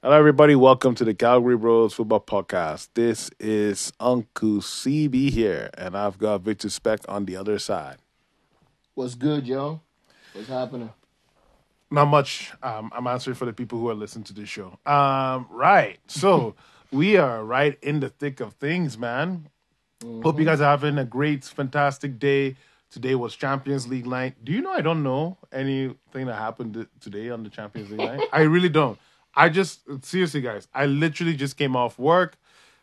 Hello, everybody. Welcome to the Calgary Bros Football Podcast. This is Uncle CB here, and I've got Victor Speck on the other side. What's good, yo? What's happening? Not much. Um, I'm answering for the people who are listening to this show. Um, right. So we are right in the thick of things, man. Hope you guys are having a great, fantastic day. Today was Champions League night. Do you know I don't know anything that happened today on the Champions League night? I really don't. I just seriously, guys. I literally just came off work.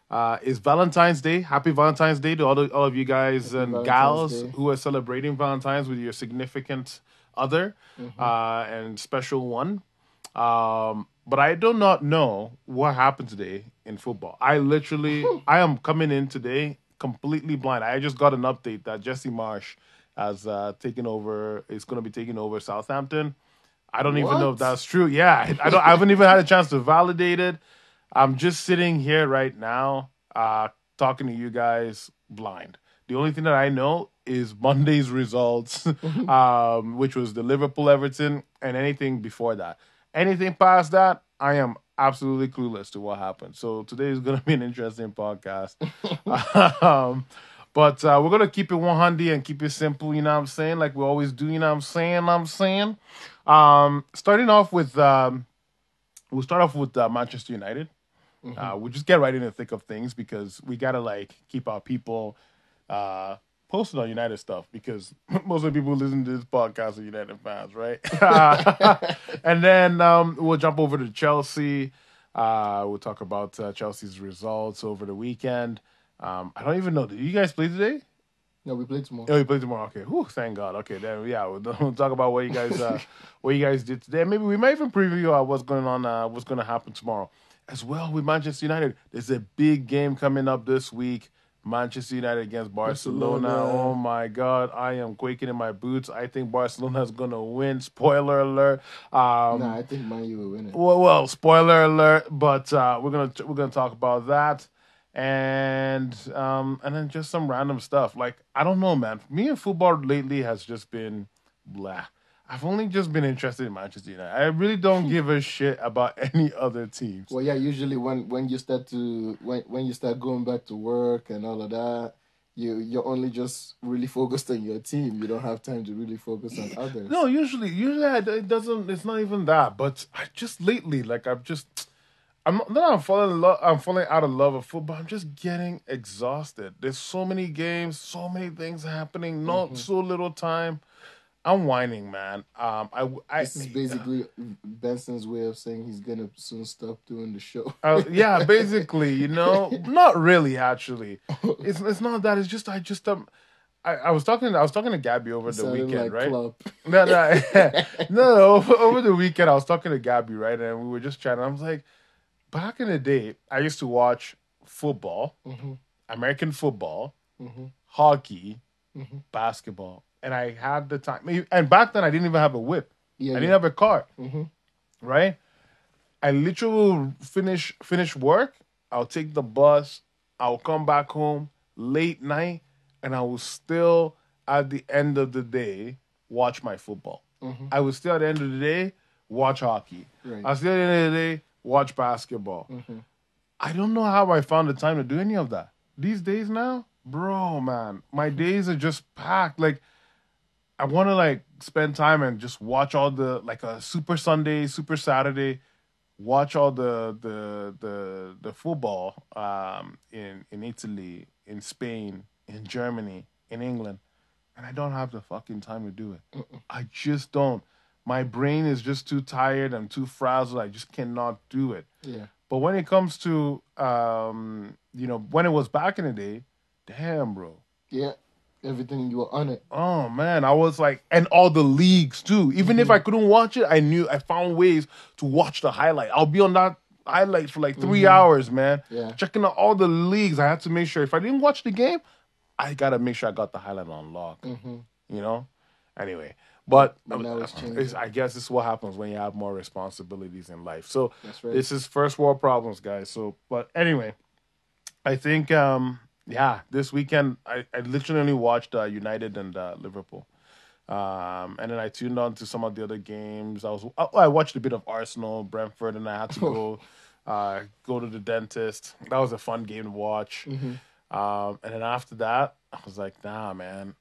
Uh, it's Valentine's Day. Happy Valentine's Day to all, the, all of you guys and Valentine's gals Day. who are celebrating Valentine's with your significant other uh, and special one. Um, but I do not know what happened today in football. I literally, I am coming in today completely blind. I just got an update that Jesse Marsch has uh, taken over. Is going to be taking over Southampton. I don't even know if that's true. Yeah, I don't. I haven't even had a chance to validate it. I'm just sitting here right now, uh, talking to you guys blind. The only thing that I know is Monday's results, um, which was the Liverpool Everton, and anything before that. Anything past that, I am absolutely clueless to what happened. So today is going to be an interesting podcast. um, but uh, we're going to keep it 100 and keep it simple, you know what I'm saying? Like we always do, you know what I'm saying? I'm saying. Um, starting off with, um, we'll start off with uh, Manchester United. Uh, we'll just get right in the thick of things because we gotta like keep our people uh, posted on United stuff because most of the people who listen to this podcast are United fans, right? and then um, we'll jump over to Chelsea. Uh, we'll talk about uh, Chelsea's results over the weekend. Um, I don't even know. Did you guys play today? No, we play tomorrow. Oh, we play tomorrow. Okay. Whew, thank God. Okay, then yeah, we'll, we'll talk about what you guys uh, what you guys did today. Maybe we might even preview uh, what's going on, uh, what's going to happen tomorrow as well with Manchester United. There's a big game coming up this week. Manchester United against Barcelona. Barcelona. Oh my God, I am quaking in my boots. I think Barcelona is going to win. Spoiler alert. Um, Nah, I think Man U will win it. well, well, spoiler alert, but uh, we're gonna we're gonna talk about that, and um, and then just some random stuff. Like I don't know, man. Me and football lately has just been blah. I've only just been interested in Manchester United. I really don't give a shit about any other teams. Well, yeah. Usually, when when you start to when when you start going back to work and all of that, you you're only just really focused on your team. You don't have time to really focus on others. No, usually, usually I, it doesn't. It's not even that. But I just lately, like I've just, I'm not. that I'm falling in love. I'm falling out of love of football. I'm just getting exhausted. There's so many games, so many things happening. Not so little time. I'm whining, man. Um, I, I This is basically Benson's way of saying he's gonna soon stop doing the show. Uh, yeah, basically, you know, not really. Actually, it's it's not that. It's just I just um, I, I was talking I was talking to Gabby over the weekend, like right? Klopp. No, no, no, no. Over, over the weekend, I was talking to Gabby, right, and we were just chatting. I was like, back in the day, I used to watch football, Mhm. American football, Mhm. hockey, Mhm. basketball, and I had the time. And back then, I didn't even have a whip. Yeah, I yeah. didn't have a car Mhm. right? I literally finish finish work. I'll take the bus. I'll come back home late night, and I will still at the end of the day watch my football. Mhm. I will still at the end of the day watch hockey. Right. I still at the end of the day watch basketball. Mhm. I don't know how I found the time to do any of that. These days now, bro, man, my days are just packed. Like I want to like spend time and just watch all the like a Super Sunday, Super Saturday, watch all the the the the football um in in Italy, in Spain, in Germany, in England, and I don't have the fucking time to do it. I just don't. My brain is just too tired. I'm too frazzled. I just cannot do it. Yeah. But when it comes to um, you know, when it was back in the day, damn, bro. Yeah. Everything you were on it. Oh man, I was like, and all the leagues too. Even if I couldn't watch it, I knew I found ways to watch the highlight. I'll be on that highlight for like 3 hours, man. Yeah. Checking out all the leagues. I had to make sure if I didn't watch the game, I gotta make sure I got the highlight on lock. Mhm. You know. Anyway, but, But now it's changing. I guess this is what happens when you have more responsibilities in life. So That's right. this is first world problems, guys. So, but anyway, I think, um, yeah, this weekend I, I literally only watched uh, United and uh, Liverpool. Um, and then I tuned on to some of the other games. I was oh, I watched a bit of Arsenal, Brentford, and I had to go uh, go to the dentist. That was a fun game to watch. Um, and then after that, I was like, nah, man.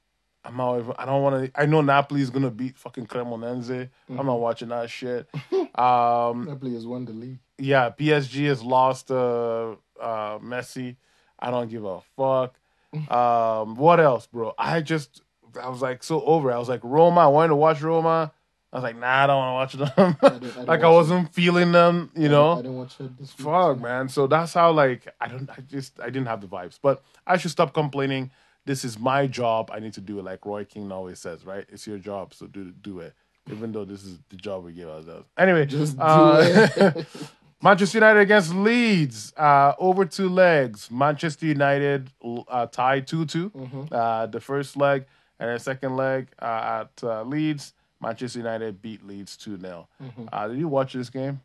I'm not even, I don't want to. I know Napoli's gonna beat fucking Cremonese. I'm not watching that shit. Um, Napoli has won the league. yeah, PSG has lost uh, uh, Messi. I don't give a fuck. Um, what else, bro? I just, I was like so over. I was like Roma. I wanted to watch Roma. I was like, nah, I don't want to watch them. didn't- I didn't like I wasn't feeling them, you know. I didn't watch it this week. Fuck, man. So that's how like I don't. I just I didn't have the vibes. But I should stop complaining. This is my job. I need to do it. Like Roy Keane always says, right? It's your job, so do do it. Even though this is the job we give ourselves. Anyway, Just do uh, it. Manchester United against Leeds. Uh, over two legs. Manchester United uh, tied 2 2. Mm-hmm. Uh, the first leg. And the second leg uh, at uh, Leeds. Manchester United beat Leeds 2 0. Mm-hmm. Uh, did you watch this game?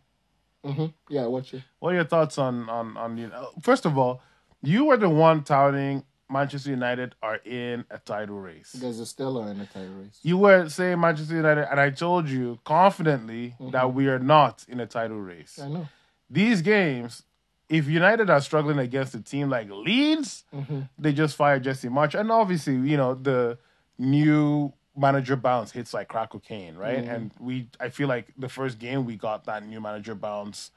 hmm Yeah, I watch it. What are your thoughts on on on you? know, First of all, you were the one touting Manchester United are in a title race. There's a Stella in a title race. You were saying Manchester United, and I told you confidently mm-hmm. that we are not in a title race. I know. These games, if United are struggling against a team like Leeds, mm-hmm. they just fired Jesse Marsch, and obviously, you know the new manager bounce hits like crack cocaine, right? Mm-hmm. And we, I feel like the first game we got that new manager bounce.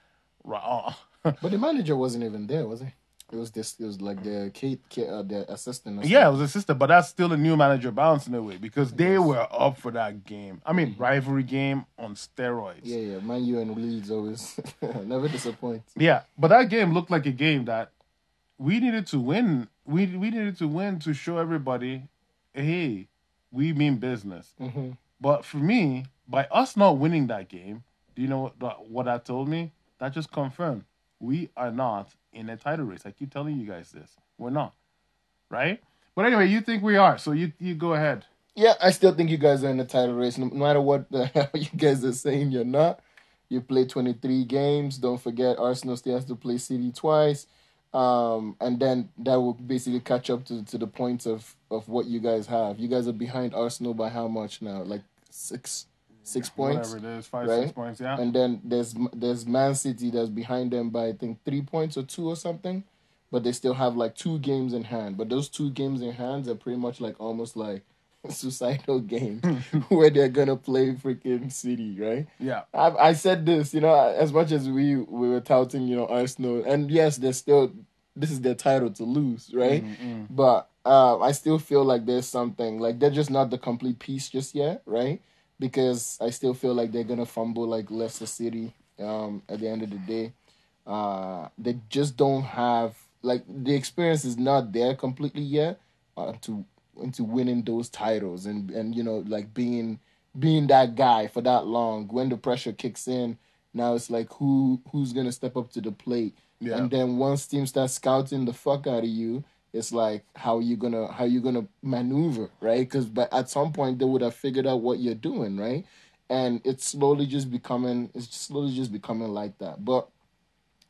Right, But the manager wasn't even there, was he? It was this. It was like the Kate, Kate uh, the assistant. Yeah, it was a sister, but that's still a new manager bounce in a way because they were up for that game. I mean, rivalry game on steroids. Yeah, yeah. Man, you and Leeds always never disappoint. Yeah, but that game looked like a game that we needed to win. We we needed to win to show everybody, hey, we mean business. hmm But for me, by us not winning that game, do you know what what that told me? That just confirmed we are not in a title race. I keep telling you guys this. We're not, right? But anyway, you think we are, so you you go ahead. Yeah, I still think you guys are in the title race. No, matter what the hell you guys are saying, you're not. You play 23 games. Don't forget, Arsenal still has to play City twice. Um, and then that will basically catch up to, to the points of, of what you guys have. You guys are behind Arsenal by how much now? Like six six points. Whatever it is, five right? six points. Yeah. And then there's there's Man City that's behind them by I think three points or two or something, but they still have like two games in hand. But those two games in hand are pretty much like almost like suicidal game where they're gonna play freaking City, right? yeah. I, I said this, you know, as much as we we were touting, you know, Arsenal, and yes, they're still this is their title to lose, right? But uh, I still feel like there's something like they're just not the complete piece just yet, right? Because I still feel like they're gonna fumble like Leicester City um, at the end of the day. Uh, they just don't have like the experience is not there completely yet uh, to into winning those titles and and you know like being being that guy for that long when the pressure kicks in now it's like who who's gonna step up to the plate Yeah. and then once teams start scouting the fuck out of you it's like how you gonna how you gonna maneuver right because but at some point they would have figured out what you're doing right and it's slowly just becoming it's slowly just becoming like that but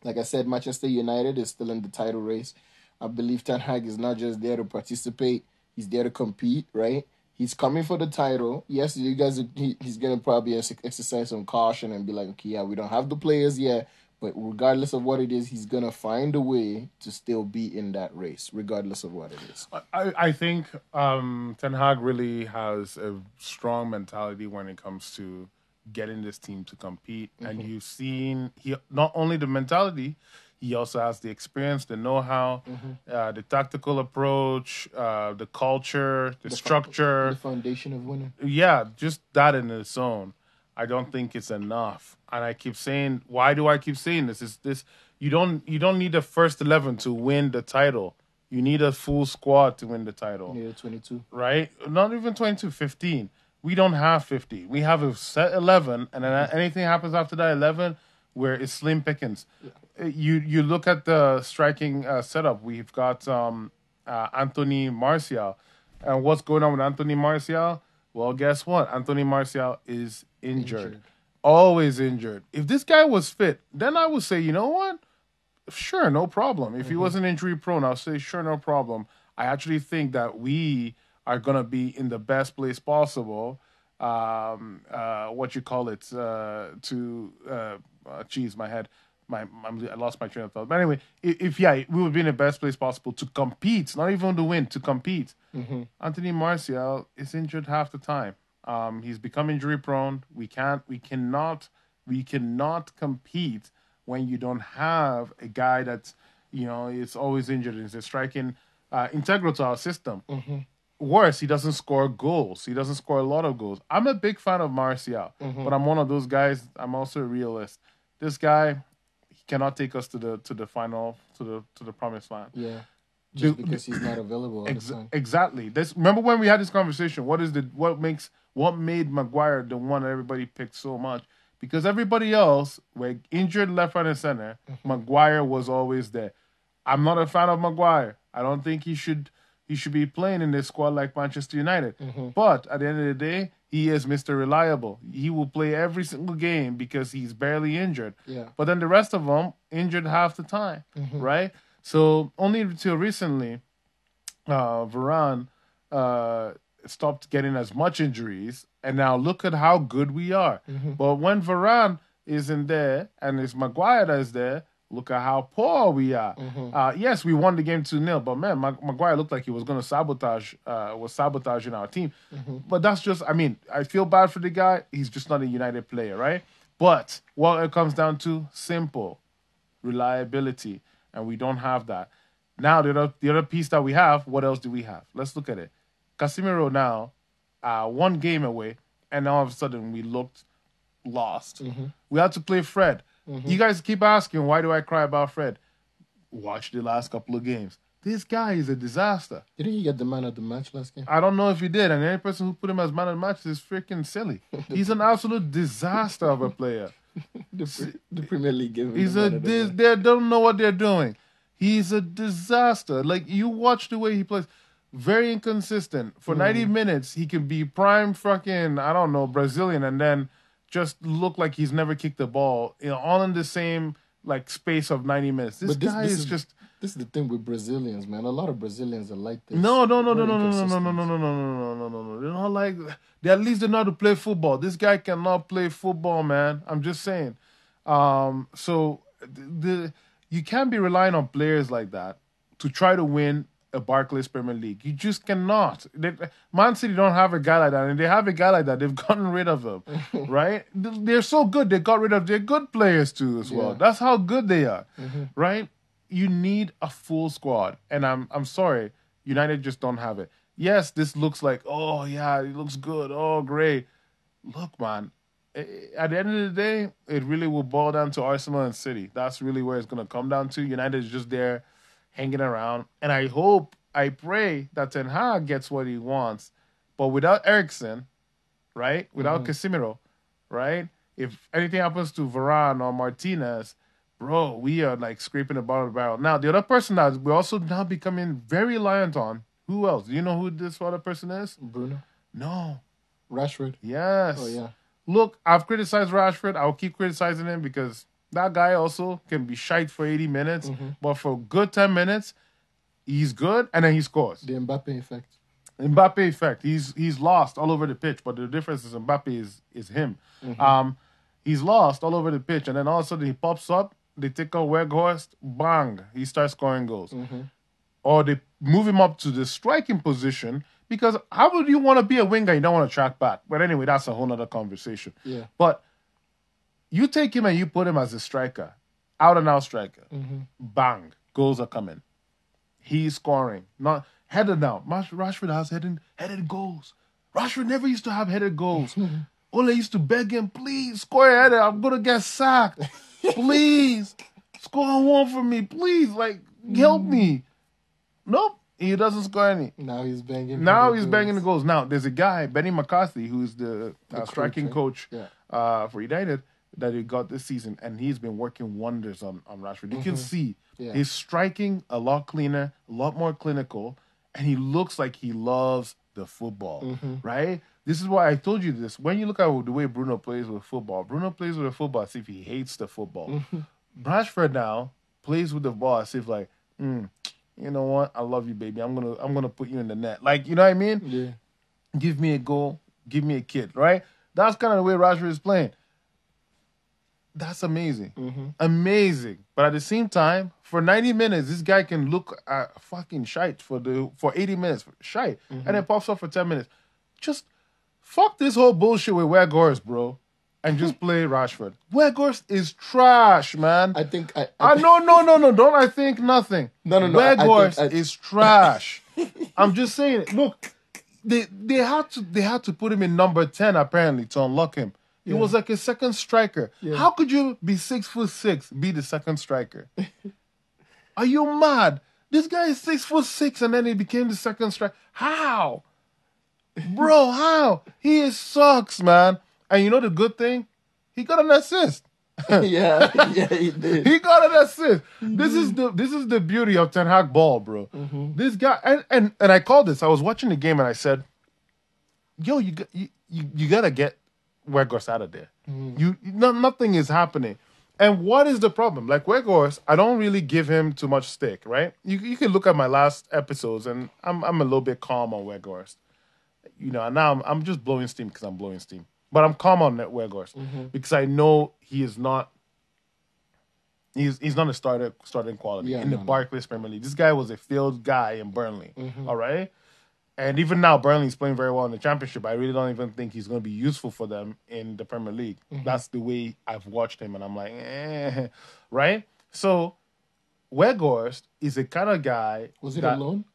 like I said, Manchester United is still in the title race. I believe Ten Hag is not just there to participate; he's there to compete. Right? He's coming for the title. Yes, you guys. He, he's gonna probably ex- exercise some caution and be like, okay, yeah, we don't have the players yet, but regardless of what it is, he's gonna find a way to still be in that race, regardless of what it is. I, I think um, Ten Hag really has a strong mentality when it comes to getting this team to compete. And you've seen he not only the mentality, he also has the experience, the know-how, uh, the tactical approach, uh, the culture, the, structure. The foundation of winning. yeah, just that in its own, I don't think it's enough. And I keep saying, why do I keep saying this? Is this you don't you don't need the first eleven to win the title. You need a full squad to win the title, Yeah, twenty-two. right? Not even 22, 15. We don't have 50. We have a set 11, and then anything happens after that 11, where it's slim pickings. Uh, You you look at the striking uh, setup. We've got um, uh, Anthony Martial. And what's going on with Anthony Martial? Well, guess what? Anthony Martial is injured. Injured. Always injured. If this guy was fit, then I would say, you know what? Sure, no problem. If he wasn't injury prone, I'll say, sure, no problem. I actually think that we are gonna be in the best place possible. Um, uh, what you call it? Uh, to uh, uh, geez, my head. My, I'm, I lost my train of thought. But anyway, if, yeah, we would be in the best place possible to compete, not even to win, to compete. Anthony Martial is injured half the time. Um, he's become injury prone. We can't, we cannot, we cannot compete when you don't have a guy that's, you know, is always injured. Is a striking uh, integral to our system. Worse, he doesn't score goals. He doesn't score a lot of goals. I'm a big fan of Martial, but I'm one of those guys. I'm also a realist. This guy, cannot take us to the to the final to the to the promised land. Yeah. Just The- because he's not available Ex- exactly. This remember when we had this conversation. What is the what makes what made Maguire the one that everybody picked so much? Because everybody else were injured left, right, and center. Mm-hmm. Maguire was always there. I'm not a fan of Maguire. I don't think he should he should be playing in this squad like Manchester United. But at the end of the day, he is Mr. Reliable. He will play every single game because he's barely injured. Yeah. But then the rest of them injured half the time, right? So only until recently, uh, Varane uh, stopped getting as much injuries, and now look at how good we are. But when Varane isn't there and it's Maguire that's there, look at how poor we are. Uh, yes, we won the game 2 0, but man, Mag- Maguire looked like he was going to sabotage, uh, was sabotaging our team. But that's just, I mean, I feel bad for the guy. He's just not a United player, right? But what it comes down to, simple reliability, and we don't have that. Now the other the other piece that we have, what else do we have? Let's look at it. Casemiro now, uh, one game away, and now all of a sudden we looked lost. We had to play Fred. Mm-hmm. You guys keep asking, why do I cry about Fred? Watch the last couple of games. This guy is a disaster. Didn't you get the man of the match last game? I don't know if he did, and any person who put him as man of the match is freaking silly. He's an absolute disaster of a player. The, pre- the Premier League gave He's a of the they don't know what they're doing. He's a disaster. Like you watch the way he plays, very inconsistent. For mm. 90 minutes, he can be prime fucking I don't know Brazilian, and then just look like he's never kicked the ball. You know, all in the same like space of 90 minutes. This, this, guy this is, is just this is the thing with Brazilians, man. A lot of Brazilians are like this. no, no, no, no, no, no, no, no, no, no, no, no, no, no, no, no. They're not like they at least they know how to play football. This guy cannot play football, man. I'm just saying. Um, so the you can't be relying on players like that to try to win a Barclays Premier League. You just cannot. They, Man City don't have a guy like that, and they have a guy like that. They've gotten rid of him, right? They're so good. They got rid of their good players too, as well. Yeah. That's how good they are, mm-hmm. right? You need a full squad, and I'm I'm sorry, United just don't have it. Yes, this looks like oh yeah, it looks good. Oh great. Look, man. At the end of the day, it really will boil down to Arsenal and City. That's really where it's going to come down to. United is just there hanging around. And I hope, I pray that Ten Hag gets what he wants. But without Eriksen, right? Without mm-hmm. Casemiro, right? If anything happens to Varane or Martinez, bro, we are like scraping the bottom of the barrel. Now, the other person that we're also now becoming very reliant on, who else? Do you know who this other person is? Bruno, No. Rashford. Yes. Oh yeah. Look, I've criticized Rashford. I'll keep criticizing him because that guy also can be shite for 80 minutes, mm-hmm. but for good 10 minutes, he's good and then he scores. The Mbappe effect. Mbappe effect. He's he's lost all over the pitch, but the difference is Mbappe is is him. Mm-hmm. Um, he's lost all over the pitch, and then all of a sudden he pops up. They take out Weghorst, bang, he starts scoring goals. Mm-hmm. Or they move him up to the striking position because how would you want to be a winger? You don't want to track back. But anyway, that's a whole other conversation. Yeah. But you take him and you put him as a striker, out and out striker. Bang, goals are coming. He's scoring. Not headed now. Rashford has headed headed goals. Rashford never used to have headed goals. Ole used to beg him, please score a header. I'm gonna get sacked. Please score one for me. Please, like help me. Nope, he doesn't score any. Now he's banging. Now he's goals. banging the goals. Now there's a guy, Benni McCarthy, who's the, uh, coach, striking right? coach Yeah. uh, for United that he got this season, and he's been working wonders on, on Rashford. You can see Mm-hmm. Yeah. he's striking a lot cleaner, a lot more clinical, and he looks like he loves the football, Mm-hmm. right? This is why I told you this. When you look at the way Bruno plays with football, Bruno plays with the football as if he hates the football. Mm-hmm. Rashford now plays with the ball as if like, mm, you know what? I love you, baby. I'm gonna I'm gonna put you in the net. Like, you know what I mean? Yeah. Give me a goal, give me a kid, right? That's kind of the way Rashford is playing. That's amazing. Amazing. But at the same time, for 90 minutes, this guy can look at fucking shite for the for 80 minutes. Shite. And then pops up for 10 minutes. Just fuck this whole bullshit with where Weghorst, bro. And just play Rashford. Weghorst is trash, man. I think I. Ah, no, no, no, no. Don't I think nothing. No, no, no, I- I think- Weghorst I- is trash. I'm just saying it. Look, they they had to they had to put him in number 10 apparently to unlock him. He Yeah. was like a second striker. Yeah. How could you be six foot six, be the second striker? Are you mad? This guy is six foot six and then he became the second striker. How? Bro, how? He sucks, man. And you know the good thing? He got an assist. yeah, yeah, he did. He got an assist. This is the this is the beauty of Ten Hag ball, bro. Mm-hmm. This guy and, and and I called this. I was watching the game and I said, "Yo, you got- you you, you gotta get Weghorst out of there. Mm. You no, nothing is happening." And what is the problem? Like Weghorst, I don't really give him too much stick, right? You you can look at my last episodes, and I'm I'm a little bit calm on Weghorst. You know, and now I'm I'm just blowing steam because I'm blowing steam. But I'm calm on Weghorst mm-hmm. because I know he is not He's he's not a starter starting quality Yeah, in the no, no. Barclays Premier League. This guy was a failed guy in Burnley. Mm-hmm. all right, and even now Burnley's playing very well in the Championship. I really don't even think he's going to be useful for them in the Premier League. That's the way I've watched him, and I'm like, eh. right. So Weghorst is a kind of guy. Was it a loan?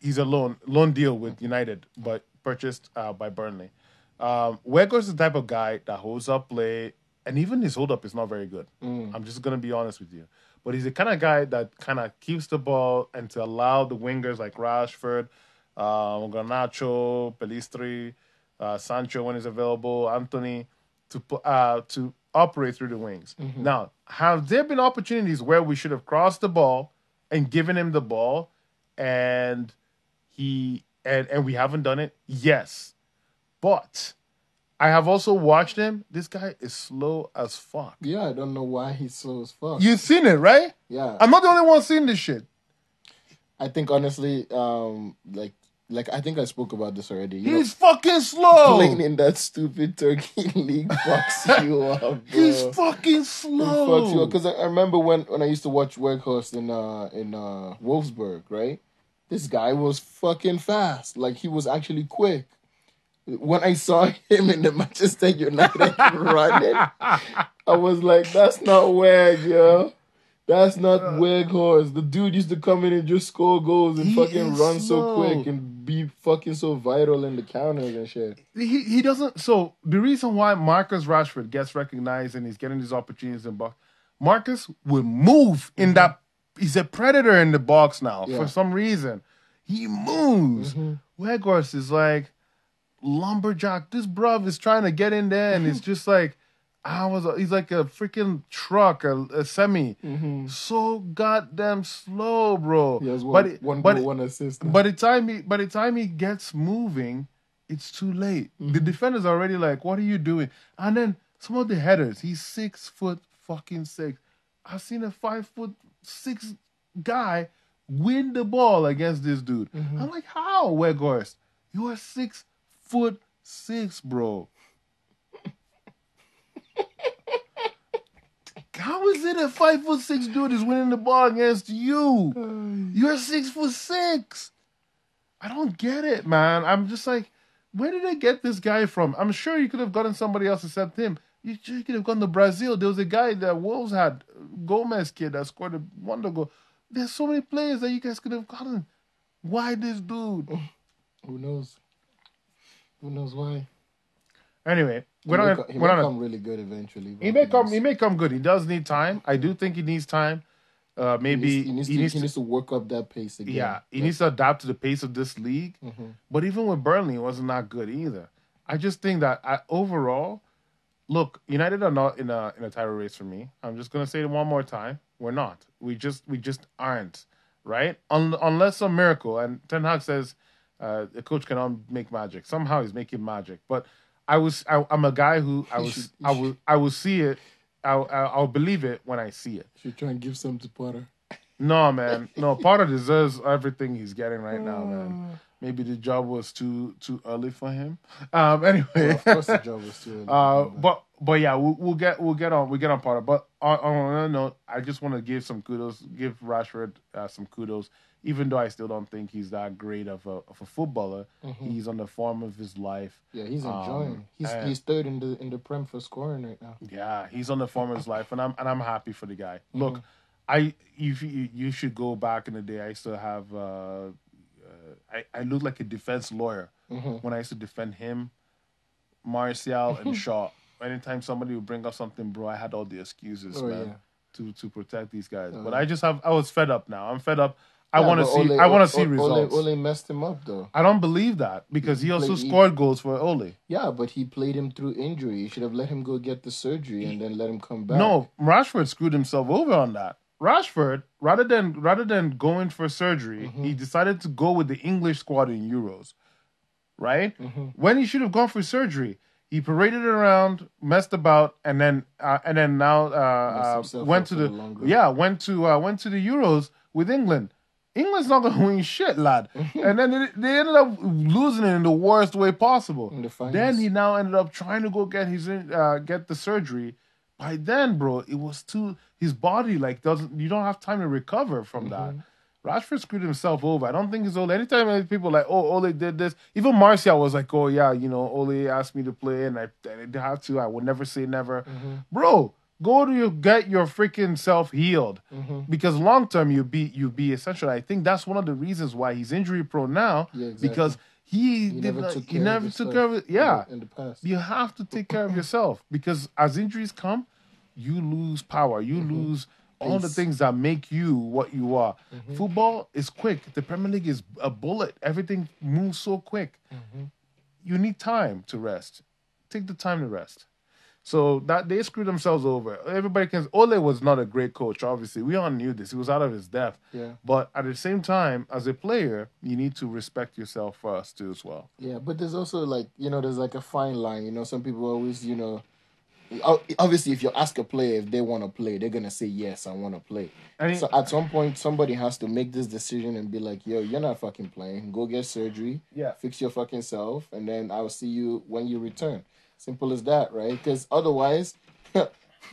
he's a loan loan deal with United, but purchased uh, by Burnley. Um, Weghorst is the type of guy that holds up play, and even his hold up is not very good. I'm just gonna be honest with you. But he's the kind of guy that kind of keeps the ball and to allow the wingers like Rashford, um, Garnacho, Pelistri, uh, Sancho when he's available, Antony, to uh, to operate through the wings. Now, have there been opportunities where we should have crossed the ball and given him the ball, and he and and we haven't done it? Yes, but I have also watched him. This guy is slow as fuck. Yeah, I don't know why he's slow as fuck. You've seen it, right? yeah, I'm not the only one seeing this shit. I think honestly, um, like, like I think I spoke about this already. You know, He's fucking slow. playing in that stupid Turkey league fucks you up, bro. He's fucking slow. fucks you up because I, I remember when when I used to watch Weghorst in uh in uh Wolfsburg, right? This guy was fucking fast. Like he was actually quick. When I saw him in the Manchester United running, I was like, "That's not Weg, yo. That's not Weghorst. The dude used to come in and just score goals and fucking run slow. so quick and be fucking so vital in the counters and shit." he he doesn't. So the reason why Marcus Rashford gets recognized and he's getting these opportunities in box, Marcus will move in mm-hmm. that. He's a predator in the box now Yeah. for some reason. He moves. Mm-hmm. Weghorst is like lumberjack. This bruv is trying to get in there, and it's just like. I was. He's like a freaking truck, a, a semi. Mm-hmm. So goddamn slow, bro. He has but one, it- one but goal, one assist. by the time he by the time he gets moving, it's too late. The mm-hmm. defender's already like, "What are you doing?" And then some of the headers, he's six foot fucking six. I've seen a five foot six guy win the ball against this dude. Mm-hmm. I'm like, how, Weghorst? You are six foot six, bro. How is it a five foot six dude is winning the ball against you? You're six foot six. I don't get it, man. I'm just like, where did they get this guy from? I'm sure you could have gotten somebody else except him. You, you could have gone to Brazil. There was a guy that Wolves had, Gomez kid that scored a wonder goal. There's so many players that you guys could have gotten. Why this dude? Oh, who knows? Who knows why? Anyway, He may, not. he We're may come really good eventually. He may come. He may come good. He does need time. I do think he needs time. Uh, maybe he needs, he needs, to, he needs to work up that pace again. Yeah, he needs to adapt to the pace of this league. But even with Burnley, it wasn't that good either. I just think that I, overall, look, United are not in a in a title race for me. I'm just gonna say it one more time. We're not. We just we just aren't. Right? Un, unless some miracle. And Ten Hag says uh, the coach cannot make magic. Somehow he's making magic. But I was I, I'm a guy who I was I will I will see it. I'll, I'll I'll believe it when I see it. Should try and give some to Potter. No, man. No, Potter deserves everything he's getting right now, Mm. man. Maybe the job was too too early for him. Um. Anyway. Of course, the job was too. Uh, but but yeah, we'll, we'll get we'll get on we will get on Potter. But on, on another note, I just want to give some kudos, give Rashford uh, some kudos. Even though I still don't think he's that great of a of a footballer, he's on the form of his life. yeah, he's um, enjoying. he's and- he's third in the in the prem for scoring right now. Yeah, he's on the form of his life, and I'm and I'm happy for the guy. Look, I if you you should go back in the day. I used to have uh, uh, I I looked like a defense lawyer when I used to defend him, Martial and Shaw. Anytime somebody would bring up something, bro, I had all the excuses, Oh, man, yeah. to to protect these guys. Oh, but. I just have I was fed up now. I'm fed up. I Yeah, want to see Ole- I want to see results. Ole, Ole messed him up though. I don't believe that because he also Like, he- scored goals for Ole. Yeah, but he played him through injury. You should have let him go get the surgery and then let him come back. No, Rashford screwed himself over on that. Rashford, rather than rather than going for surgery, Mm-hmm. he decided to go with the English squad in Euros. Right? Mm-hmm. When he should have gone for surgery, he paraded around, messed about, and then uh, and then now uh, uh, went to the the long run. yeah went to uh, went to the Euros with England. England's not gonna win shit, lad. and then they, they ended up losing it in the worst way possible. The. Then he now ended up trying to go get his uh, get the surgery. By then, bro, it was too his body like doesn't you don't have time to recover from that. Rashford screwed himself over. I don't think it's Ole. Anytime people like, oh, Ole did this. Even Martial was like, oh yeah, you know, Ole asked me to play, and I, I didn't have to. I would never say never, bro. Go to your get your freaking self healed mm-hmm. because long term you be you be essential. I think that's one of the reasons why he's injury prone now Yeah, exactly. because he, he did never not- took he care never of took care of it. Yeah, in the past. you have to take care of yourself because as injuries come, you lose power. You mm-hmm. lose all the things that make you what you are. Mm-hmm. Football is quick. The Premier League is a bullet. Everything moves so quick. You need time to rest. Take the time to rest. So that they screwed themselves over. Everybody can. Ole was not a great coach. Obviously, we all knew this. He was out of his depth. Yeah. But at the same time, as a player, you need to respect yourself first too, as well. Yeah, but there's also like you know, there's like a fine line. You know, some people always you know, obviously if you ask a player if they want to play, they're gonna say yes, I want to play. And he- So at some point, somebody has to make this decision and be like, yo, you're not fucking playing. Go get surgery. Yeah. Fix your fucking self, and then I'll see you when you return. Simple as that, right? Because otherwise,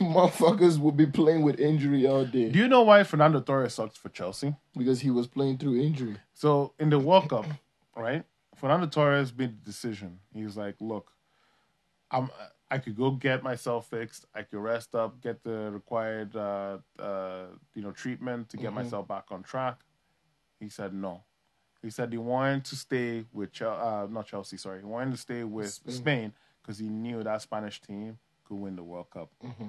motherfuckers will be playing with injury all day Do you know why Fernando Torres sucks for Chelsea? because he was playing through injury. So in the World Cup, right? Fernando Torres made the decision. He was like, "Look, I'm. I could go get myself fixed. I could rest up, get the required, uh, uh, you know, treatment to get myself back on track." He said no. He said he wanted to stay with, Chel- uh, not Chelsea. Sorry, he wanted to stay with Spain. Spain because he knew that Spanish team could win the World Cup. Mm-hmm.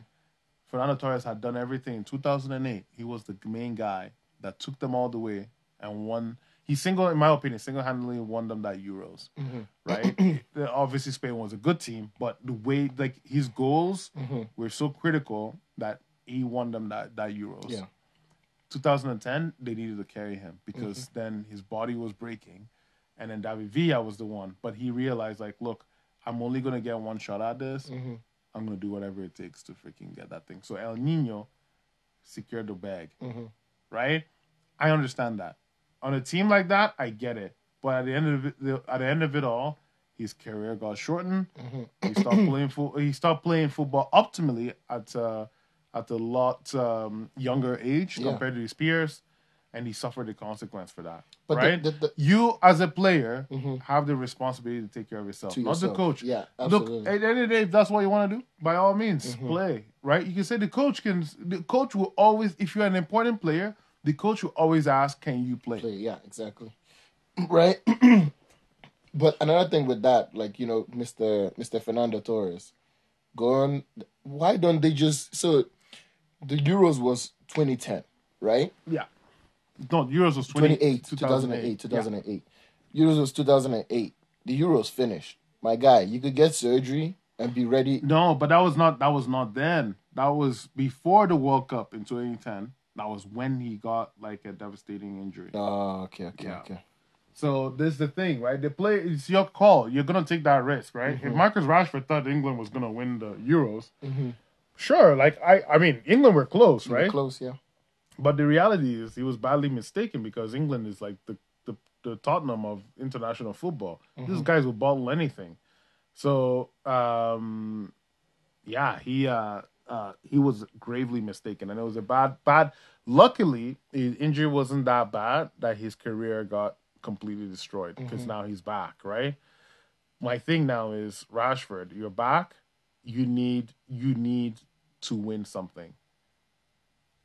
Fernando Torres had done everything in 2008. He was the main guy that took them all the way and won. He single, in my opinion, single-handedly won them that Euros, mm-hmm. right? Uh, Obviously, Spain was a good team, but the way like his goals mm-hmm. were so critical that he won them that that Euros. Yeah. 2010, they needed to carry him because then his body was breaking, and then David Villa was the one. But he realized, like, look, I'm only gonna get one shot at this. I'm gonna do whatever it takes to freaking get that thing. So El Nino secured the bag, right? I understand that. On a team like that, I get it. But at the end of it, the, at the end of it all, his career got shortened. He stopped playing fo- He stopped playing football optimally at uh, at a lot um, younger age Yeah. compared to his peers, and he suffered the consequence for that. But right? the- the- you as a player mm-hmm. have the responsibility to take care of yourself, To not the coach. Yeah, absolutely. Look, at the end of the day, if that's what you want to do, by all means, mm-hmm. play. Right? You can say the coach can. The coach will always, if you're an important player, the coach will always ask, "Can you play?" play. Yeah, exactly. Right. but another thing with that, like you know, Mister Mister Fernando Torres, go on. Why don't they just so? The Euros was 2010, right? Yeah. No, Euros was 20, 28, 2008, 2008. Euros was 2008. The Euros finished. My guy, you could get surgery and be ready. No, but that was not. That was not then. That was before the World Cup in 2010. That was when he got like a devastating injury. Oh, okay, okay, Yeah. okay. So this is the thing, right? The play it's your call. You're gonna take that risk, right? If mm-hmm. Marcus Rashford thought England was gonna win the Euros, mm-hmm. sure. Like I, I mean, England were close, You were right? Close, yeah. But the reality is, he was badly mistaken because England is like the the, the Tottenham of international football. These guys will bottle anything. So um, yeah, he uh, uh, he was gravely mistaken, and it was a bad bad. Luckily, his injury wasn't that bad that his career got completely destroyed because now he's back. Right. My thing now is Rashford. You're back. You need you need to win something.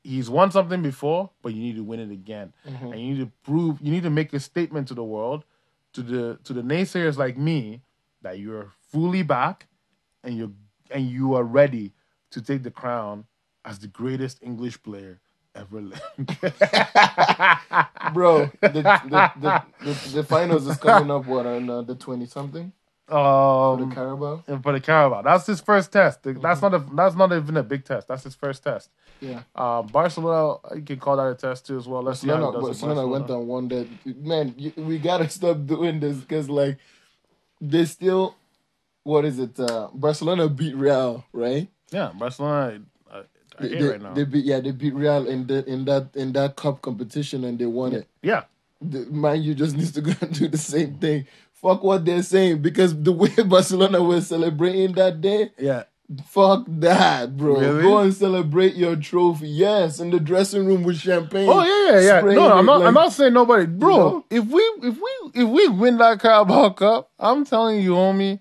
He's won something before, but you need to win it again, and you need to prove. You need to make a statement to the world, to the to the naysayers like me, that you're fully back, and you're and you are ready to take the crown as the greatest English player ever lived. Bro, the, the, the, the, the finals is coming up, what, on uh, the 20 something? The um, Carabao? for the Carabao, that's his first test. That's not a that's not even a big test. That's his first test. Yeah. Um, Barcelona, you can call that a test too as well. Let's see how Barcelona, does Barcelona went Barcelona. on one that, man, you, we gotta stop doing this because, like, they still, what is it? Uh, Barcelona beat Real, right? Yeah, Barcelona. I, I They, they, right now. they beat, yeah, they beat Real in the in that in that cup competition and they won it. yeah, the, man, you just needs to go and do the same thing. Fuck what they're saying because the way Barcelona was celebrating that day, yeah. fuck that, bro. Really? Go and celebrate your trophy. Yes, in the dressing room with champagne. Oh yeah, yeah, yeah. No, I'm not. like- I'm not saying nobody, bro. know? If we, if we, if we win that Carabao Cup, I'm telling you, homie,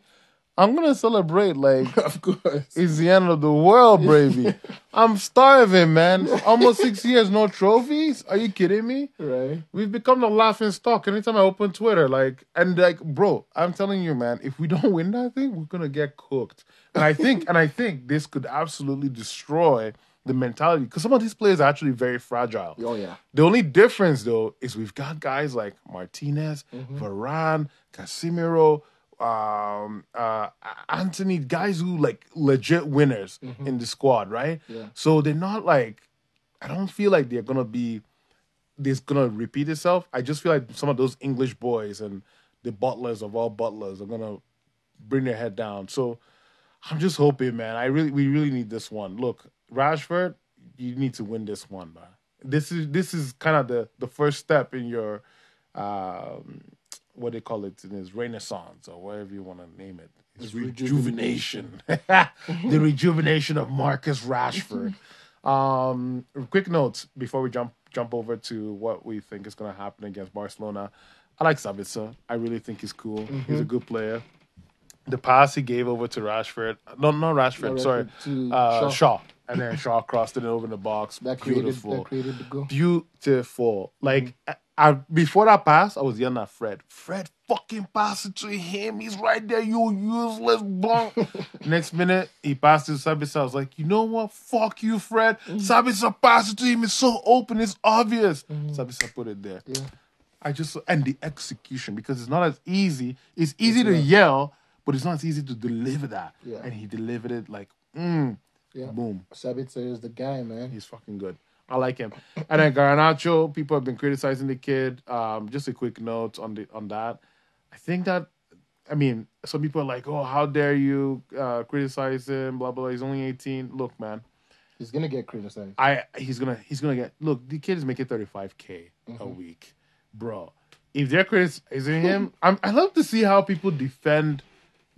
I'm gonna celebrate like Of course. it's the end of the world, baby. I'm starving, man. Almost six years, no trophies. Are you kidding me? Right. We've become the laughing stock. Anytime I open Twitter, like, and like, bro, I'm telling you, man, if we don't win that thing, we're gonna get cooked. And I think, and I think this could absolutely destroy the mentality because some of these players are actually very fragile. Oh yeah. The only difference, though, is we've got guys like Martinez, Mm-hmm. Varane, Casemiro, um, uh, Antony, guys who like legit winners in the squad, right? Mm-hmm. Yeah. So they're not like, I don't feel like they're gonna be, this gonna repeat itself. I just feel like some of those English boys and the butlers of all butlers are gonna bring their head down. So I'm just hoping, man. I really, we really need this one. Look, Rashford, you need to win this one, man. This is this is kind of the the first step in your, um, what they call it in his renaissance or whatever you want to name it. It's rejuvenation, the rejuvenation of Marcus Rashford. um, quick notes before we jump jump over to what we think is going to happen against Barcelona. I like Sabitzer. I really think he's cool. He's a good player. The pass he gave over to Rashford, no, not Rashford, No, sorry, uh, Shaw. Shaw. and then Shaw crossed it over in the box. That created Beautiful, that created the goal. beautiful. Like I, I, before that pass, I was yelling at Fred. Fred, fucking pass it to him. He's right there. You useless bum. Next minute, he passed it to Sabitzer. I was like, you know what? Fuck you, Fred. Sabitzer passed it to him. It's so open. It's obvious. Sabitzer put it there. Yeah. I just and the execution because it's not as easy. It's easy to yell, but it's not as easy to deliver that. Yeah. And he delivered it like, mm, Yeah. boom. Sabitzer is the guy, man. He's fucking good. I like him. And then Garnacho, people have been criticizing the kid. Um, just a quick note on the on that. I think that I mean, some people are like, "Oh, how dare you uh, criticize him?" Blah blah. He's only eighteen. Look, man, He's gonna get criticized. I he's gonna he's gonna get. Look, the kid is making thirty five k a week, bro. If they're criticizing him, I'm, I love to see how people defend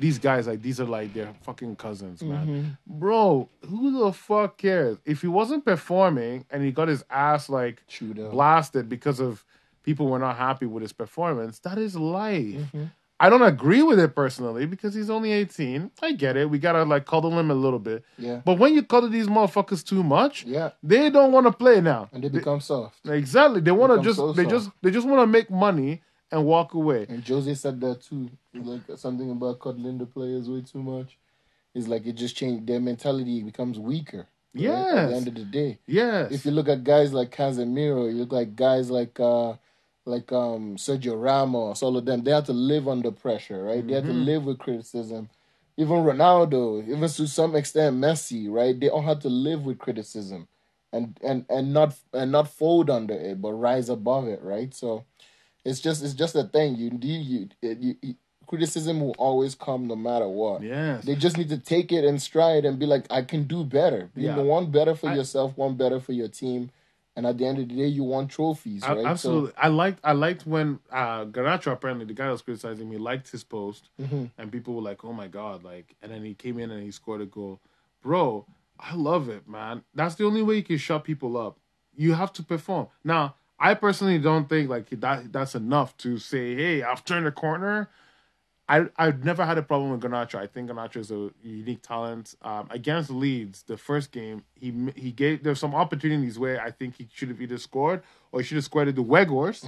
these guys. Like these are like their fucking cousins, man. Bro, who the fuck cares? If he wasn't performing and he got his ass like blasted because of people were not happy with his performance, that is life. Mm-hmm. I don't agree with it personally because he's only 18. I get it. We gotta like cuddle him a little bit. Yeah. But when you cuddle these motherfuckers too much, Yeah. they don't want to play now. And they become soft. Exactly. They want to just so they just they just want to make money and walk away. And Jose said that too. Like something about cuddling the players way too much. It's like it just changed their mentality becomes weaker. right, At the end of the day. Yes. If you look at guys like Casemiro, you look like guys like uh like um Sergio Ramos, all of them, they have to live under pressure, right? They have Mm-hmm. to live with criticism. Even Ronaldo, even to some extent Messi, right? They all have to live with criticism and and and not and not fold under it, but rise above it, right? So it's just it's just a thing. You do you, you, you criticism will always come no matter what. yes. They just need to take it and stride and be like, I can do better. You Yeah. know, one better for I- yourself, one better for your team, and at the end of the day, you want trophies, A- right? Absolutely. I liked I liked when uh Garnacho apparently the guy that was criticizing me liked his post Mhm. and people were like, Oh my god, like and then he came in and he scored a goal. Bro, I love it, man. That's the only way you can shut people up. You have to perform. Now, I personally don't think like that that's enough to say, Hey, I've turned a corner. I I've never had a problem with Garnacho. I think Garnacho is a unique talent. Um, against Leeds, the first game, he he gave there's some opportunities where I think he should have either scored or he should have scored it to Weghorst.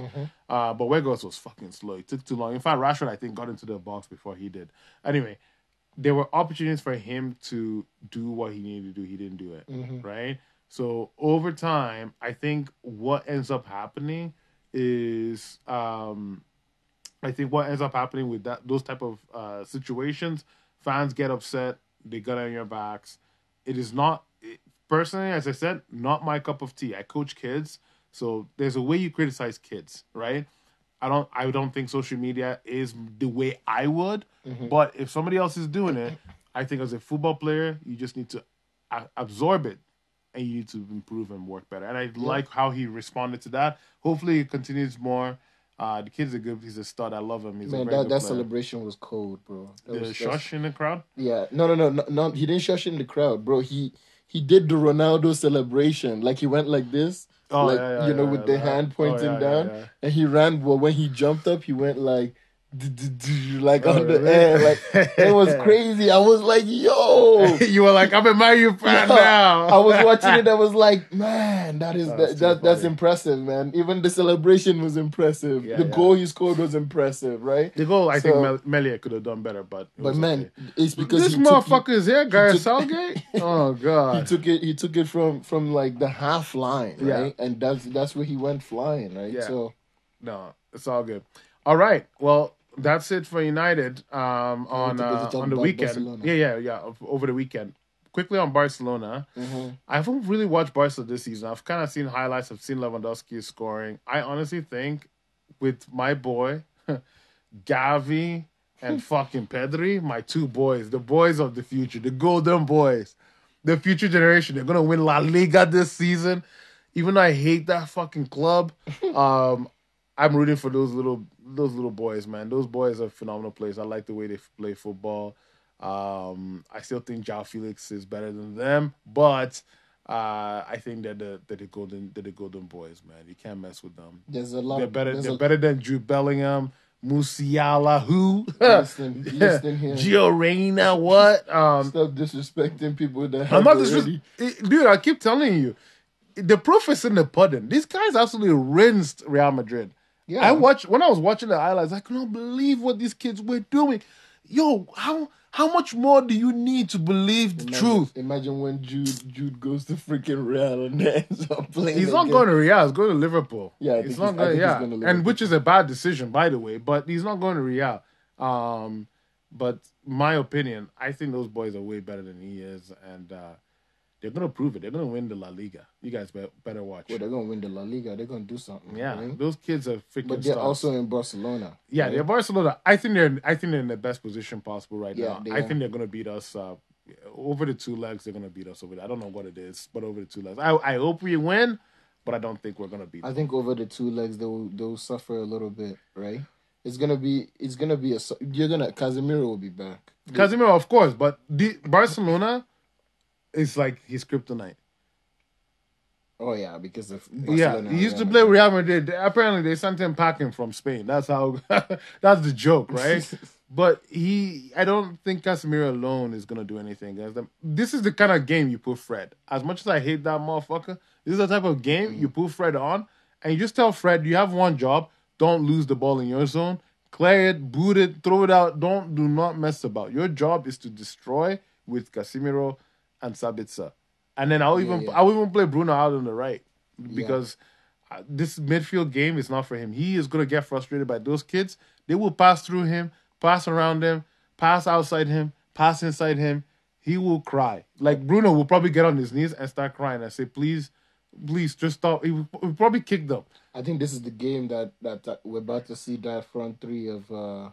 Uh, but Weghorst was fucking slow. It took too long. In fact, Rashford I think got into the box before he did. Anyway, there were opportunities for him to do what he needed to do. He didn't do it. Right. So over time, I think what ends up happening is um, I think what ends up happening with that those type of uh, situations, fans get upset, they get on your backs. It is not it- personally, as I said, not my cup of tea. I coach kids, so there's a way you criticize kids, right? I don't I don't think social media is the way I would, but if somebody else is doing it, I think as a football player, you just need to a- absorb it and you need to improve and work better. And I like how he responded to that. Hopefully, it continues more. Uh, the kid's a good. He's a stud. I love him. He's Man, that, that celebration was cold, bro. That The shush in the crowd. Yeah, no, no, no, no, no. He didn't shush in the crowd, bro. He he did the Ronaldo celebration. Like he went like this, Oh, like yeah, yeah, you know, yeah, with yeah, the yeah. hand Oh, pointing yeah, yeah, down, yeah. and he ran. Well, when he jumped up, he went like. Like on the air, like it was crazy. I was like, "Yo!" you were like, I'm a Man U fan Yo, now. I was watching it. I was like, "Man, that is That's that, that that's impressive, man." Even the celebration was impressive. Yeah, the yeah. goal he scored was impressive, right? The goal, I think Mel- Meslier could have done better, but But man, okay. it's because this he took- motherfucker is here, Gareth took- Southgate. Oh god, he took it he took it from from like the half line Yeah. right and that's that's where he went flying right Yeah. so no, it's all good. All right, well, that's it for United um, on uh, on the weekend. Barcelona. Yeah, yeah, yeah. Over the weekend. Quickly on Barcelona. mhm. I haven't really watched Barcelona this season. I've kind of seen highlights. I've seen Lewandowski scoring. I honestly think with my boy, Gavi and fucking Pedri, my two boys, the boys of the future, the golden boys, the future generation, they're gonna win La Liga this season. Even though I hate that fucking club, um, I'm rooting for those little those little boys, man. Those boys are phenomenal players. I like the way they play football. Um, I still think Joao Felix is better than them, but uh, I think they're the they're the golden they're the golden boys, man. You can't mess with them. there's a lot They're better. They're a, better than Jude Bellingham, Musiala, who, listen, listen here Gio Reyna, what? Um, stop disrespecting people that I'm not already this, dude. I keep telling you, the proof is in the pudding. These guys absolutely rinsed Real Madrid. Yeah I watched when I was watching the highlights. I could not believe what these kids were doing. Yo, how how much more do you need to believe the imagine, truth? imagine when Jude Jude goes to freaking Real and ends up playing He's not going to Real. He's going to Liverpool. Yeah, he's not he's- going. Yeah, going to and which is a bad decision, by the way. But he's not going to Real. Um, but my opinion, I think those boys are way better than he is, and uh, they're going to prove it. They're going to win the La Liga. You guys be- better watch. well, they're gonna win the La Liga they're gonna do something yeah, right? those kids are freaking. but they're stars. also in Barcelona Yeah, right? they're Barcelona. I think they're. I think they're in the best position possible right Yeah, now. I think they're gonna beat us uh, over the two legs. They're gonna beat us over. There. I don't know what it is, but over the two legs. I, I hope we win, but I don't think we're gonna beat. I Them. think over the two legs they'll they'll suffer a little bit, right? It's gonna be it's gonna be a you're gonna Casemiro will be back. Casemiro, of course, but the Barcelona is like his kryptonite. Oh yeah, because of yeah, he used to play Real Madrid. Apparently, they sent him packing from Spain. That's how. that's the joke, right? but he, I don't think Casemiro alone is gonna do anything against them. This is the kind of game you put Fred. As much as I hate that motherfucker, this is the type of game you mm-hmm. put Fred on, and you just tell Fred, you have one job: don't lose the ball in your zone, clear it, boot it, throw it out. Don't do not mess about. Your job is to destroy with Casemiro and Sabitzer. And then I'll even yeah. I'll even play Bruno out on the right because uh, this midfield game is not for him. He is gonna get frustrated by those kids. They will pass through him, pass around him, pass outside him, pass inside him. He will cry. Like Bruno will probably get on his knees and start crying and say, "Please, please, just stop." He will probably kick them. I think this is the game that that, that we're about to see that front three of uh,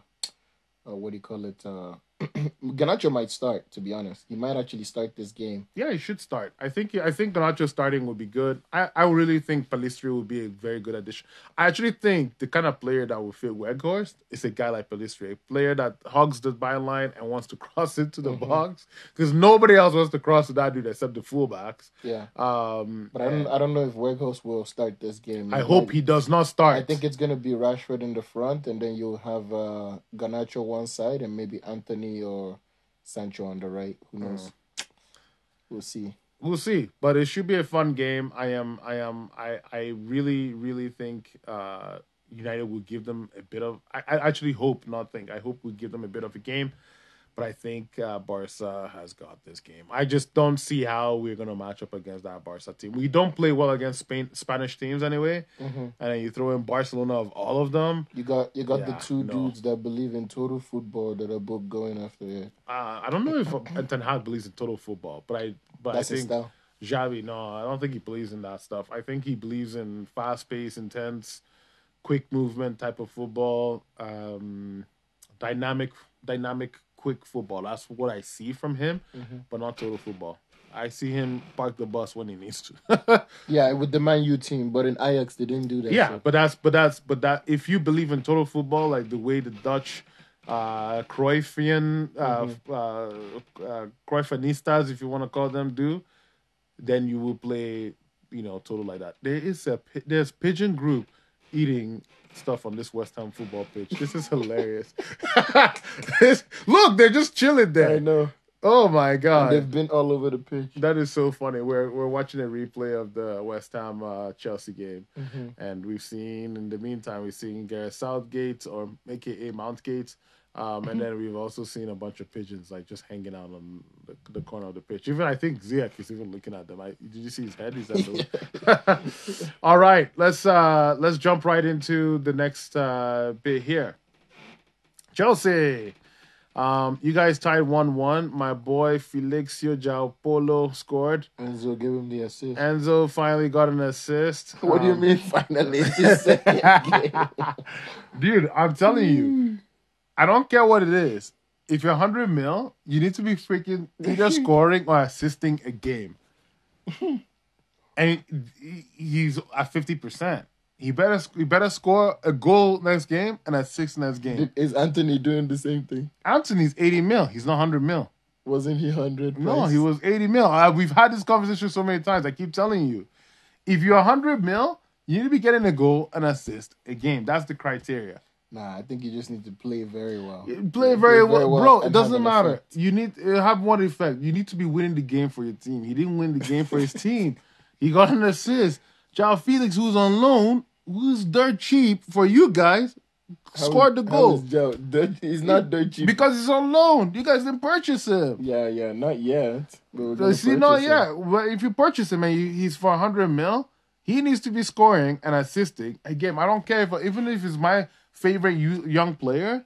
uh what do you call it uh Garnacho might start. To be honest, he might actually start this game. Yeah, he should start. I think I think Garnacho starting would be good. I, I really think Pellistri would be a very good addition. I actually think the kind of player that would fit Weghorst is a guy like Pellistri, a player that hugs the byline and wants to cross into the Mm-hmm. box because nobody else wants to cross to that dude except the fullbacks. Yeah, Um, but I don't. I don't know if Weghorst will start this game. I hope might- he does not start. I think it's gonna be Rashford in the front, and then you'll have uh, Garnacho one side, and maybe Antony or Sancho on the right. Who knows? Mm. We'll see. we'll see but it should be a fun game i am i am i i really really think uh united will give them a bit of i, I actually hope not think i hope we give them a bit of a game but i think uh barca has got this game i just don't see how we're going to match up against that barca team we don't play well against spain spanish teams anyway and then you throw in barcelona of all of them You got you got Yeah, the two no. dudes that believe in total football that are both going after it. uh, i don't know if Ten Hag believes in total football but i but That's i think. Xavi, no, I don't think he believes in that stuff. I think he believes in fast paced, intense, quick movement type of football, um, dynamic, dynamic, quick football. That's what I see from him, Mm-hmm. but not total football. I see him park the bus when he needs to. Yeah, with the Man U team, but in Ajax they didn't do that. yeah, shit. but that's but that's but that if you believe in total football, like the way the Dutch uh Cruyffian uh, Mm-hmm. uh, uh Cruyffianistas, if you want to call them, do, then you will play, you know, total like that. There is a there's pigeon group eating stuff on this West Ham football pitch. This is hilarious. This- look, they're just chilling there. I know. Oh my god. They've been all over the pitch. That is so funny. We're we're watching a replay of the West Ham uh, Chelsea game, and we've seen in the meantime we've seen Gareth Southgate or AKA Mountgate, um, and then we've also seen a bunch of pigeons like just hanging out on the, the corner of the pitch. Even I think Ziyech is even looking at them. I, did you see his head? He's at the... All right, let's uh let's jump right into the next uh, bit here. Chelsea. Um, you guys tied one one. My boy Felixio Jao Polo scored. Enzo gave him the assist. Enzo finally got an assist. what do you Um, mean finally? It's his second game. Dude, I'm telling you, I don't care what it is. If you're 100 mil, you need to be freaking either scoring or assisting a game. And he's at 50%. He better he better score a goal next game and a six next game. Is Antony doing the same thing? Antony's 80 mil. He's not 100 mil. Wasn't he hundred? No, he was 80 mil. Uh, we've had this conversation so many times. I keep telling you. If you're 100 mil, you need to be getting a goal and assist a game. That's the criteria. Nah, I think you just need to play very well. Play very well, bro. It doesn't matter. effect. You need to have one effect. You need to be winning the game for your team. He didn't win the game for his team. He got an assist. Joao Felix, who's on loan, who's dirt cheap for you guys, How scored the goal Joe? Dirt- He's not dirt cheap. because he's on loan. You guys didn't purchase him. yeah, yeah, not yet. But we're See, no, purchase him. yeah. Well, if you purchase him and you, he's for 100 mil, he needs to be scoring and assisting. Again, I don't care if even if it's my favorite you, young player,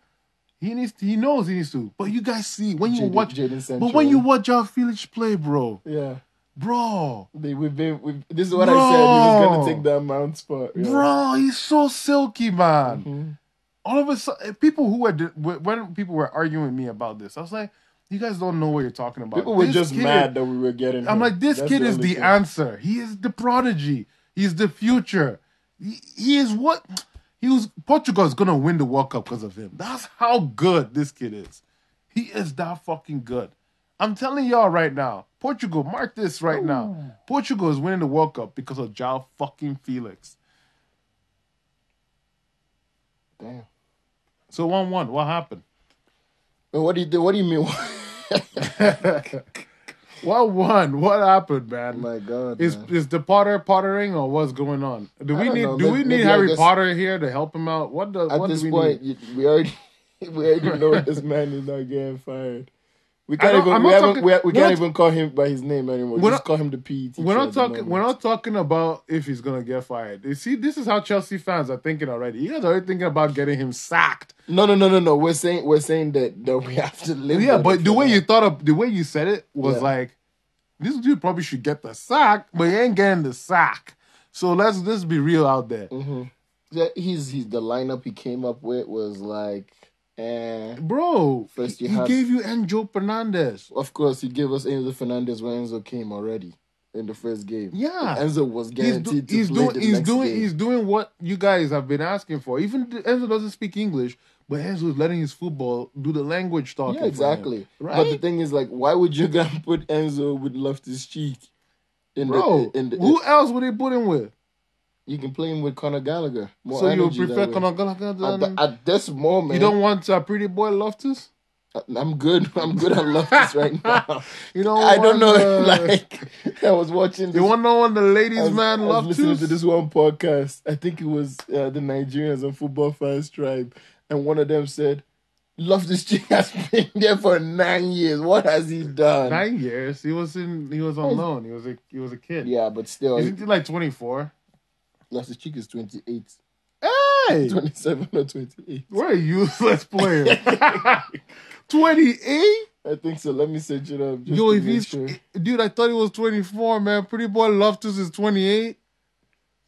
he needs. To, he knows he needs to. But you guys see when you Jadon- watch, Sancho. but when you watch Joao Felix play, bro, Yeah, bro, they, we've been. We've, this is what I said. He was gonna take that mount spot. Yeah. bro, he's so silky, man. Mhm. All of a sudden, people who were when people were arguing with me about this, I was like, you guys don't know what you're talking about. People were This just kid- mad that we were getting. I'm him. like, this That's kid is the thing. answer. He is the prodigy. He's the future. He, he is what he was. Portugal is gonna win the World Cup because of him. That's how good this kid is. He is that fucking good. I'm telling y'all right now, Portugal, mark this right now. Portugal is winning the World Cup because of Joao fucking Felix. Damn. So one one, what happened? But what do you do? What do you mean? What one? What happened, man? Oh my God, Is man. is the Potter pottering or what's going on? Do we need know. do we need maybe Harry guess- Potter here to help him out? What does At what this we point, need? we already we already know this man is not getting fired. We can't even I'm we, talking- we, we can't even call him by his name anymore. We're Just not- call him the PE teacher. We're not talking. We're not talking about if he's gonna get fired. You see, this is how Chelsea fans are thinking already. You guys are already thinking about getting him sacked. No, no, no, no, no. We're saying we're saying that that we have to live. Yeah, but the way now. you thought of the way you said it was Yeah. like, this dude probably should get the sack, but he ain't getting the sack. So let's let's be real out there. Mm-hmm. Yeah, he's he's the lineup he came up with was like And Bro, First he, you he have- gave you Enzo Fernandez. of course, he gave us Enzo Fernandez when Enzo came already in the first game. Yeah. Enzo was He's, guaranteed do- to he's play doing the he's next doing game. he's doing what you guys have been asking for. Even Enzo doesn't speak English, but Enzo is letting his football do the language talking. Yeah, exactly. right? But the thing is, like, why would you gonna put Enzo with Loftus Cheek? In Bro, the, in the, who else would they put him with? You can play him with Conor Gallagher. More so you prefer. Conor Gallagher At, than the- at this moment, you don't want a pretty boy Loftus? I'm good. I'm good at Loftus right now. You don't. I don't know. want, uh, like, I was watching. This, you want to know when the ladies was, man I was Loftus? listening to this one podcast. I think it was uh, the Nigerians and Football Fans Tribe, and one of them said, "Loftus Cheek has been there for nine years. What has he done?" Nine years. He was in. He was on loan. He was a. He was a kid. Yeah, but still, Isn't he like twenty four? Loftus Cheek is 28, Hey, 27 or 28. what a useless player. Twenty eight. I think so. Let me search it up. Just Yo, if he's sure. dude, I thought he was 24, man. Pretty boy Loftus is 28.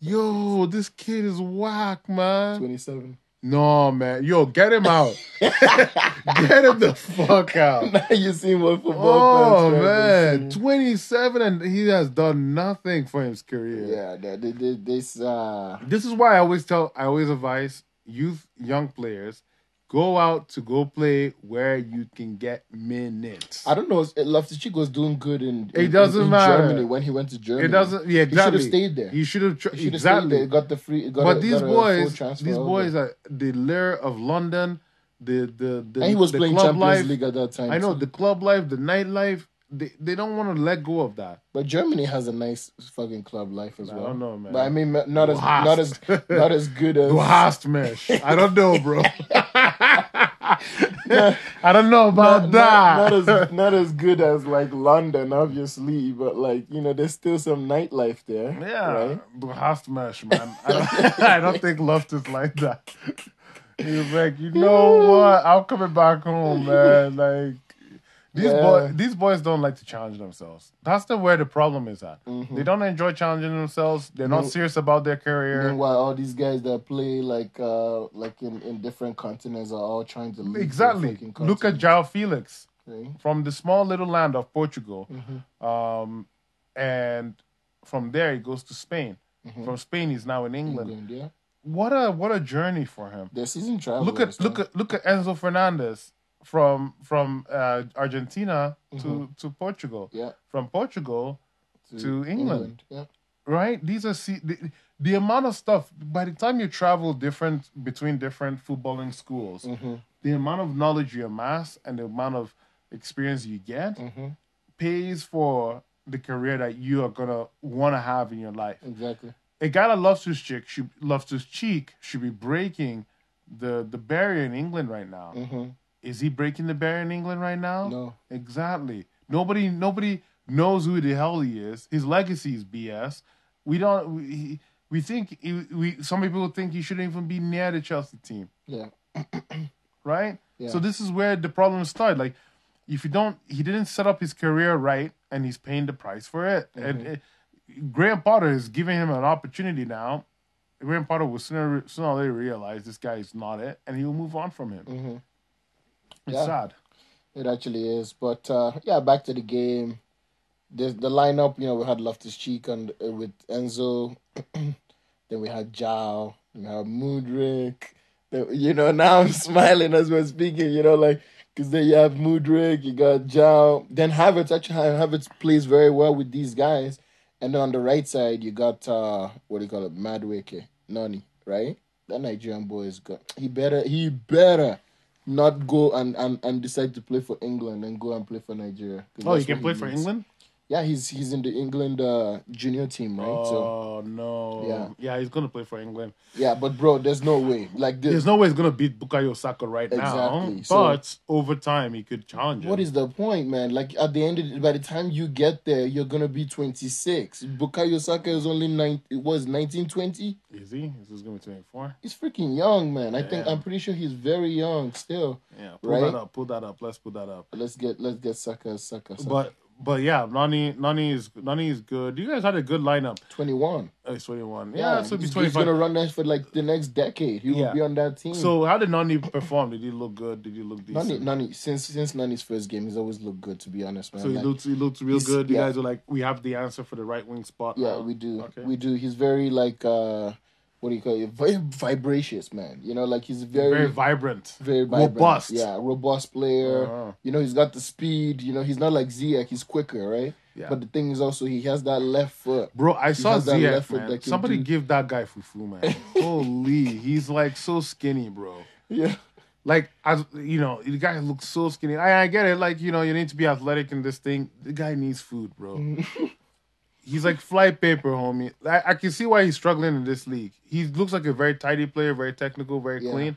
Yo, this kid is whack, man. 27. No, man. Yo, get him out. get him the fuck out. now you see what football Oh man, 27 and he has done nothing for his career. Yeah, this uh, This is why I always tell, I always advise youth, young players, go out to go play where you can get minutes. I don't know. Loftus Cheek was doing good in, It doesn't in matter. Germany when he went to Germany. It doesn't. Yeah, He should have stayed there. He should have. Tr- He should have exactly. stayed there. Got the free. Got but a, these got a full boys, these over. boys are the lure of London. The the the. and he was playing club Champions life. League at that time. I know too. the club life, the nightlife. They they don't want to let go of that. but Germany has a nice fucking club life as I well. don't know, man. But I mean, not as not as not as good as. Du hast mich. I don't know, bro. I don't know about Not, that. not, not as not as good as like London, obviously, but like you know, there's still some nightlife there. yeah, right? hast mich, man. I don't, I don't think love is like that. He's like, you know what? I'm coming back home, man. Like these Yeah. boys, these boys don't like to challenge themselves. That's the where the problem is at. Mm-hmm. They don't enjoy challenging themselves. They're not No. serious about their career. Meanwhile, all these guys that play like uh like in, in different continents are all trying to leave Exactly. Look at Joao Felix. right? from the small little land of Portugal. Mm-hmm. Um, and from there he goes to Spain. From Spain he's now in England. Mm-hmm. England, yeah. What a what a journey for him. Their season travel. Look at look at look at Enzo Fernandez from from uh, Argentina to to Portugal. yeah From Portugal to England. Yeah, right? These are see the, the amount of stuff. By the time you travel different between different footballing schools, Mm-hmm. the amount of knowledge you amass and the amount of experience you get Mm-hmm. pays for the career that you are gonna want to have in your life. exactly. A guy that loves his chick should loves his cheek should be breaking the the barrier in England right now. Mm-hmm. Is he breaking the barrier in England right now? No. Exactly. Nobody nobody knows who the hell he is. His legacy is BS. We don't we, we think he, we some people think he shouldn't even be near the Chelsea team, Yeah, right? Yeah. So this is where the problem started. Like if you don't he didn't set up his career right and he's paying the price for it. And Mm-hmm. it, Graham Potter is giving him an opportunity now. Graham Potter will sooner sooner or later realize this guy is not it and he will move on from him. It's. Yeah. sad. it actually is. But uh yeah, back to the game. The the lineup, you know, we had Loftus Cheek and uh, with Enzo. then we had Joao. We had Mudryk. Then, you know, now I'm smiling as we're speaking. You know, like because then you have Mudryk, you got Joao. Then Havertz actually Havertz plays very well with these guys. And then on the right side, you got uh what do you call it, Madueke, Nani, right? That Nigerian boy is good. He better he better not go and, and, and decide to play for England and go and play for Nigeria. Oh, that's can play for. England? Yeah, he's he's in the England uh, junior team, right? so Oh no! Yeah. yeah, he's gonna play for England. yeah, but bro, there's no way. Like this, There's no way he's gonna beat Bukayo Saka right Exactly. now. So- But over time, he could challenge him. What is the point, man? Like at the end, of the, by the time you get there, you're gonna be 26. Bukayo Saka is only nine. It was 19, 20. Is he? Is this gonna be 24? He's freaking young, man. I think I'm pretty sure he's very young still. Yeah, pull Right? that up. Pull that up. Let's pull that up. Let's get let's get Saka Saka. Saka. But but yeah, Nani Nani is Nani is good. You guys had a good lineup. Twenty one. Oh, he's twenty one. Yeah, so he's, he's gonna run that for like the next decade. He will be on that team. So how did Nani perform? Did he look good? Did he look decent? Nani, Nani, since since Nani's first game, he's always looked good. To be honest, man. so he Like, looked he looked real good. You yeah. guys were like, we have the answer for the right wing spot. Yeah, now. we do. Okay. We do. He's very like uh what do you call it? Very vibracious, man. You know, like he's very very vibrant, very, vibrant, robust. Yeah, robust player. Uh-huh. You know, he's got the speed. You know, he's not like Ziyech. He's quicker, right? Yeah. But the thing is also he has that left foot. Bro, I saw has that Ziyech, left foot man. Somebody do- give that guy fufu, man. Holy, he's like so skinny, bro. Yeah. Like, as you know, the guy looks so skinny. I, I get it. Like, you know, you need to be athletic in this thing. The guy needs food, bro. he's like fly paper, homie. I, I can see why he's struggling in this league. He looks like a very tidy player, very technical, very Yeah. clean.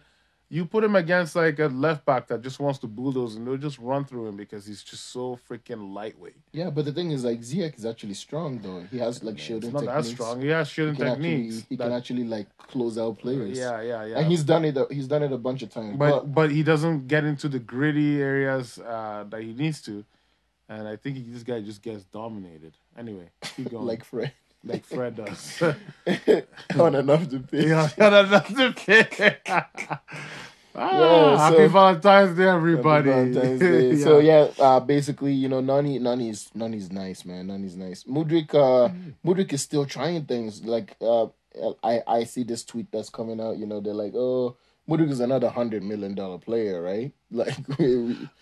You put him against like a left back that just wants to bulldoze, and they'll just run through him because he's just so freaking lightweight. Yeah, but the thing is, like Ziyech is actually strong though. He has like It's shielding not that strong. He has He can techniques. actually he that- can actually like close out players. yeah, yeah, yeah. and he's done it. He's done it a bunch of times. but but he doesn't get into the gritty areas uh, that he needs to, and I think he, this guy just gets dominated. Anyway, keep going. like Fred, like Fred does. on off the pitch. yeah, that's okay. ah, Yeah, happy so- Valentine's Day, everybody. Valentine's Day. So yeah, uh, basically, you know, Nani, Nani's, Nani's nice, man. Nani's nice. Mudryk, uh, Mudryk is still trying things. Like, uh, I, I see this tweet that's coming out. You know, they're like, oh, Mudryk is another hundred million dollar player, right? Like,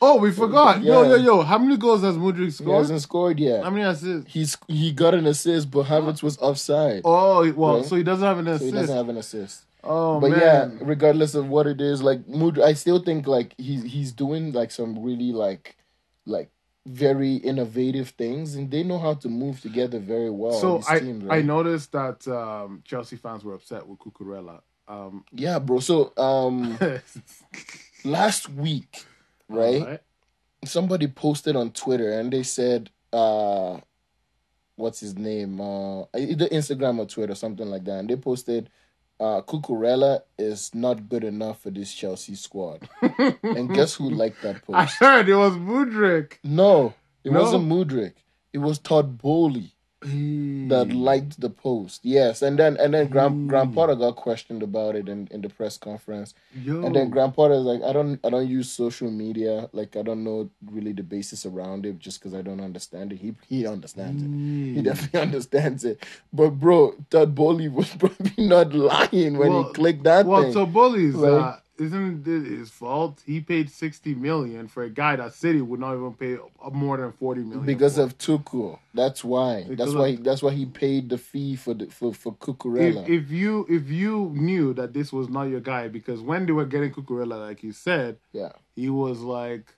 Oh, we forgot. Yo, Yeah. yo, yo. How many goals has Mudryk scored? He hasn't scored yet. How many assists? He's he got an assist, but Havertz was offside, Oh, well, Right. so he doesn't have an assist. so he doesn't have an assist. oh, But man. yeah, regardless of what it is, like Mood, I still think like he's he's doing like some really like like very innovative things, and they know how to move together very well. So I teams, I noticed that um, Chelsea fans were upset with Cucurella. Um, Yeah, bro. So um, last week, right? Somebody posted on Twitter, and they said, uh, what's his name? Uh, either Instagram or Twitter, something like that, and they posted. Uh, Cucurella is not good enough for this Chelsea squad. and guess who liked that post? I heard it was Mudryk. No, it No? wasn't Mudryk. It was Todd Boehly that liked the post. Yes, and then and then Graham Graham Potter got questioned about it in, in the press conference. Yo. And then Graham Potter is like, I don't I don't use social media. Like I don't know really the basis around it just because I don't understand it. He he understands it. He definitely understands it. But bro, Todd Boehly was probably not lying when Well- he clicked that well, thing. so Boehly's uh, Right. Isn't it his fault? He paid sixty million for a guy that City would not even pay more than forty million because for. of Tuchel. That's why. Because that's why. He, that's why he paid the fee for the for for if, Cucurella. if you if you knew that this was not your guy, because when they were getting Cucurella, like you said, yeah. he was like,